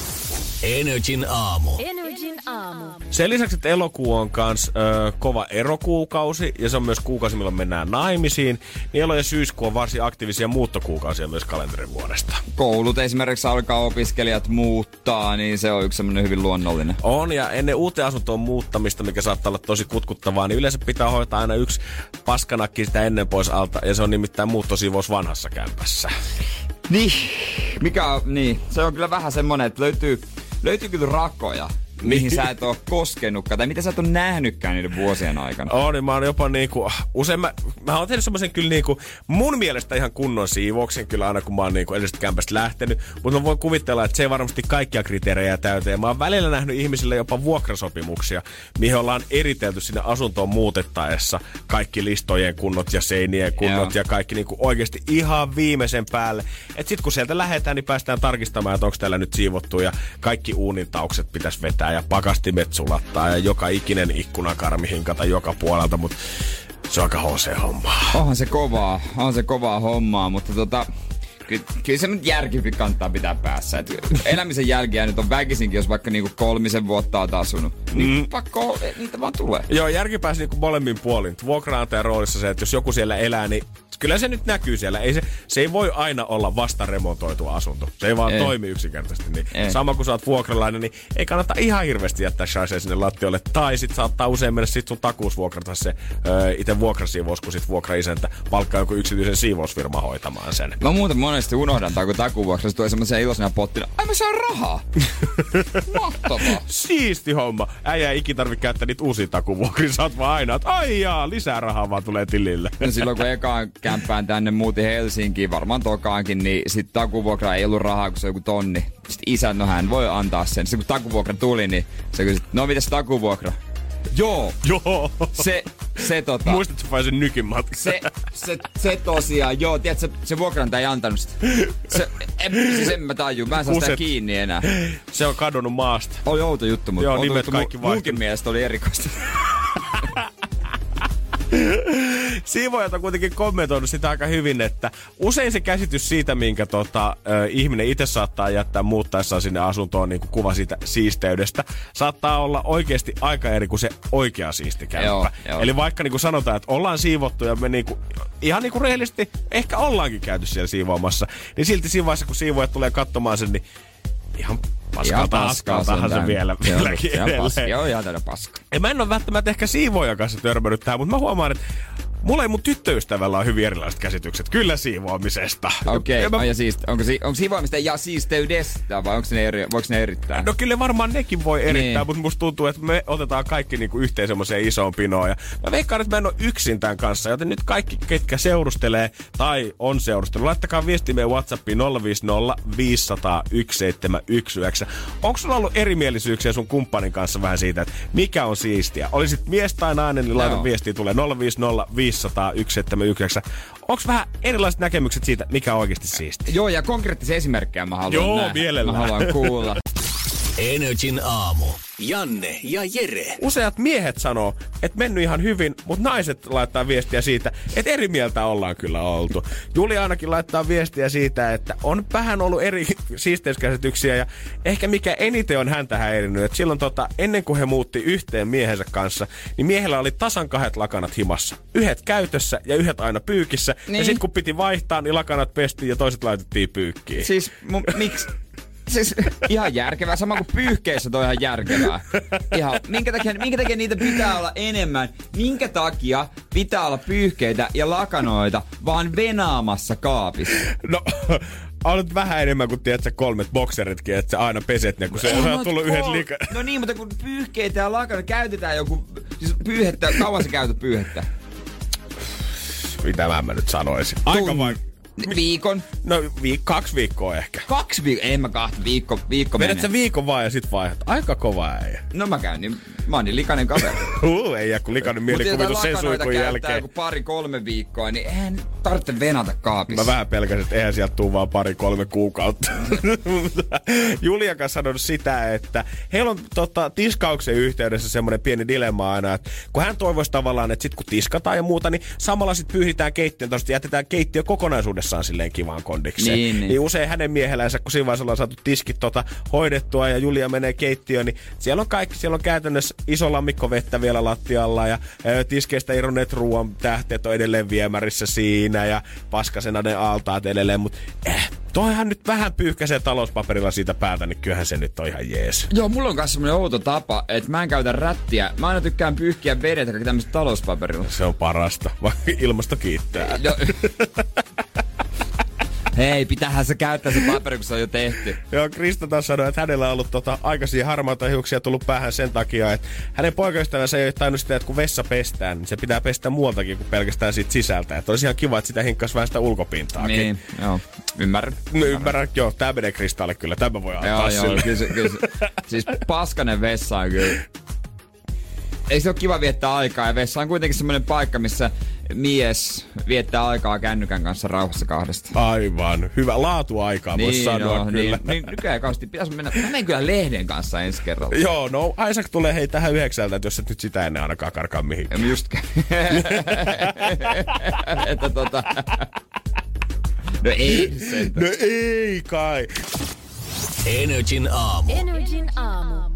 Energin aamu. Energin aamu. Sen lisäksi, että elokuu on kans ö, kova erokuukausi ja se on myös kuukausi, milloin mennään naimisiin, niin elo- ja syyskuu on varsin aktiivisia muuttokuukausia myös kalenterin vuodesta. Koulut esimerkiksi alkaa opiskelijat muuttaa, niin se on yksi semmonen hyvin luonnollinen. On, ja ennen uuteen asuntoon muuttamista, mikä saattaa olla tosi kutkuttavaa, niin yleensä pitää hoitaa aina yksi paskanakki sitä ennen pois alta, ja se on nimittäin muuttosiivous vanhassa kämpässä. Niin, mikä on, niin, se on kyllä vähän semmonen, että löytyy, löytyy kyllä rakoja, mihin sä et oo koskenutkaan, tai mitä sä et ole nähnytkään niiden vuosien aikana. On, niin mä oon jopa niinku, usein mä, mä oon tehnyt semmoisen kyllä niinku, mun mielestä ihan kunnon siivouksen kyllä aina, kun mä oon niinku edellisestä kämpästä lähtenyt. Mutta mä voin kuvitella, että se ei varmasti kaikkia kriteerejä täytä. Ja mä oon välillä nähnyt ihmisille jopa vuokrasopimuksia, mihin ollaan eritelty sinne asuntoon muutettaessa kaikki listojen kunnot ja seinien kunnot Joo. ja kaikki niinku oikeasti ihan viimeisen päälle. Et sit kun sieltä lähdetään, niin päästään tarkistamaan, että onko täällä nyt siivottu ja kaikki uunintaukset pitäisi vetää ja pakastimet sulattaa ja joka ikinen ikkunakarmi hinkata joka puolelta, mutta se on aika HC-hommaa. Onhan se kovaa, on se kovaa hommaa, mutta tota, ky- kyllä se nyt järki kannattaa pitää päässä. Et elämisen jälkiä nyt on väkisinkin, jos vaikka niinku kolmisen vuotta oot asunut. Niin mm. pakko, niitä vaan tulee. Joo, järki pääsi niinku molemmin puolin. Vuokraantajan roolissa se, että jos joku siellä elää, niin kyllä se nyt näkyy siellä. Ei se, se ei voi aina olla vasta remontoitu asunto. Se ei vaan Ei. toimi yksinkertaisesti. Niin Ei. sama kun sä oot vuokralainen, niin ei kannata ihan hirveästi jättää shaisee sinne lattiolle. Tai sit saattaa usein mennä sit sun takuus vuokrata se öö, itse vuokrasiivous, kun sit vuokraisäntä palkkaa joku yksityisen siivousfirma hoitamaan sen. Mä muuten monesti unohdan, tai kun takuvuoksessa tulee semmoisen iloisena pottina, ai mä saan rahaa! Mahtavaa! Siisti homma. Äijä ei ikin tarvitse käyttää niitä uusia takuvuokria. Sä oot vaan aina, että ai jaa, lisää rahaa vaan tulee tilille. No silloin kun ekaan kämppään tänne muutin Helsinkiin, varmaan tokaankin, niin sit takuvuokra ei ollut rahaa, kun se on joku tonni. Sitten isä, no hän voi antaa sen. Sitten kun takuvuokra tuli, niin se kysyi, no mitäs takuvuokra? Joo, Joo. se, se tota... Muistatko vai sen nykin matka? Se, se, se tosiaan, joo, tiedätkö, se, se vuokrantaja ei antanut sitä. Se, en, siis en mä taju, mä en saa sitä kiinni enää. Se on kadonnut maasta. Oli outo juttu, mutta Joo, nimet juttu, kaikki mu- munkin mielestä oli erikoista. Siivoojat on kuitenkin kommentoinut sitä aika hyvin, että usein se käsitys siitä, minkä tota, ö, ihminen itse saattaa jättää muuttaessaan sinne asuntoon niin kuin kuva siitä siisteydestä, saattaa olla oikeasti aika eri kuin se oikea siisti kämppä. Joo, joo. Eli vaikka niin kuin sanotaan, että ollaan siivottu ja me niin kuin, ihan niin kuin rehellisesti ehkä ollaankin käyty siellä siivoamassa, niin silti siinä vaiheessa, kun siivoojat tulee katsomaan sen, niin ihan paskalta askaltahan se sentään. vielä, Joo, vieläkin se on paska. edelleen. Joo, ihan täydä paska. Ja mä en ole välttämättä ehkä siivoojan kanssa törmännyt tähän, mutta mä huomaan, että mulla ei mun tyttöystävällä on hyvin erilaiset käsitykset kyllä siivoamisesta. Okei, Ja okay. mä- ja siis, onko, si- onko siivoamista ja siisteydestä vai onko ne eri, voiko ne erittää? No kyllä varmaan nekin voi erittää, Niin. niin. mutta musta tuntuu, että me otetaan kaikki niinku yhteen semmoiseen isoon pinoon. Ja mä veikkaan, että mä en ole yksin tämän kanssa, joten nyt kaikki, ketkä seurustelee tai on seurustellut, laittakaa viesti meidän Whatsappiin 050 500 1719. Onko sulla ollut erimielisyyksiä sun kumppanin kanssa vähän siitä, että mikä on siistiä? Olisit mies tai nainen, niin laita Joo. viestiä tulee 050 500 1719. Onko vähän erilaiset näkemykset siitä, mikä on oikeasti siistiä? Joo, ja konkreettisia esimerkkejä mä haluan Joo, nähdä. mielellään. Mä haluan kuulla. Energin aamu. Janne ja Jere. useat miehet sanoo, että mennyt ihan hyvin, mutta naiset laittaa viestiä siitä, että eri mieltä ollaan kyllä oltu. Julia ainakin laittaa viestiä siitä, että on vähän ollut eri siisteyskäsityksiä ja ehkä mikä eniten on häntä häirinyt, että silloin tota, ennen kuin he muutti yhteen miehensä kanssa, niin miehellä oli tasan kahdet lakanat himassa. Yhdet käytössä ja yhdet aina pyykissä. Niin. Ja sitten kun piti vaihtaa, niin lakanat pestiin ja toiset laitettiin pyykkiin. Siis miksi? Siis ihan järkevää, sama kuin pyyhkeissä toi ihan järkevää. Ihan, minkä takia, minkä takia niitä pitää olla enemmän? Minkä takia pitää olla pyyhkeitä ja lakanoita vaan venaamassa kaapissa? No, on nyt vähän enemmän kuin tiedät, sä kolmet bokseritkin, että sä aina peset ne, kun se on tullut yhdet kol- liikaa. No niin, mutta kun pyyhkeitä ja lakanoita käytetään joku... Siis pyyhettä, kauan sä käytät pyyhettä? Mitä mä nyt sanoisin? Aika vain. Viikon? No viik- kaksi viikkoa ehkä. Kaksi viikkoa? En mä kahta, viikko, viikko Vedät sä viikon vaan ja sit vaihdat. Aika kova äijä. No mä käyn, niin mä oon niin likainen kaveri. Huh, ei jää kun likainen mielikuvitus sen suikun jälkeen. joku pari-kolme viikkoa, niin eihän tarvitse venata kaapissa. Mä vähän pelkäsin, että eihän sieltä tuu vaan pari-kolme kuukautta. Julia kanssa sanonut sitä, että heillä on tota, tiskauksen yhteydessä semmoinen pieni dilemma aina, että kun hän toivoisi tavallaan, että sit kun tiskataan ja muuta, niin samalla sit pyyhitään keittiön jätetään keittiö kokonaisuudessaan silleen kivaan kondikseen. Niin, niin. niin usein hänen miehellänsä, kun siinä vaiheessa ollaan saatu tiskit tota, hoidettua ja Julia menee keittiöön, niin siellä on kaikki, siellä on käytännössä iso lammikko vettä vielä lattialla ja ö, tiskeistä irronneet ruoan tähteet on edelleen viemärissä siinä ja paskasena ne altaat edelleen, mutta eh, toihan nyt vähän pyyhkäisee talouspaperilla siitä päätä, niin kyllähän se nyt on ihan jees. Joo, mulla on myös semmonen outo tapa, että mä en käytä rättiä. Mä aina tykkään pyyhkiä vedet ja tämmöistä talouspaperilla. Se on parasta, vaikka ilmasto kiittää. No. Hei, pitäähän se käyttää se paperi, kun se on jo tehty. Joo, Krista taas sanoi, että hänellä on ollut tota, aikaisia harmaata hiuksia tullut päähän sen takia, että hänen poikaystävänsä ei ole tainnut sitä, että kun vessa pestään, niin se pitää pestä muualtakin kuin pelkästään siitä sisältä. Että olisi ihan kiva, että sitä hinkkas vähän sitä ulkopintaakin. Niin, joo. Ymmärrän. No, ymmärrän, joo, tää menee Kristalle kyllä, tämä voi antaa Joo, sille. joo, kyllä, se, kyllä se, Siis paskanen vessa on kyllä. Ei se ole kiva viettää aikaa ja vessa on kuitenkin semmoinen paikka, missä mies viettää aikaa kännykän kanssa rauhassa kahdesta. Aivan. Hyvä laatuaikaa, voisi sanoa kyllä. niin, niin, nykyään kauheasti pitäisi mennä. Mä menen kyllä lehden kanssa ensi kerralla. Joo, no Isaac tulee hei tähän yhdeksältä, että jos et nyt sitä ennen ainakaan karkaa mihinkään. En Just että tota... No ei se. No ei kai. Energin aamu. Energin aamu.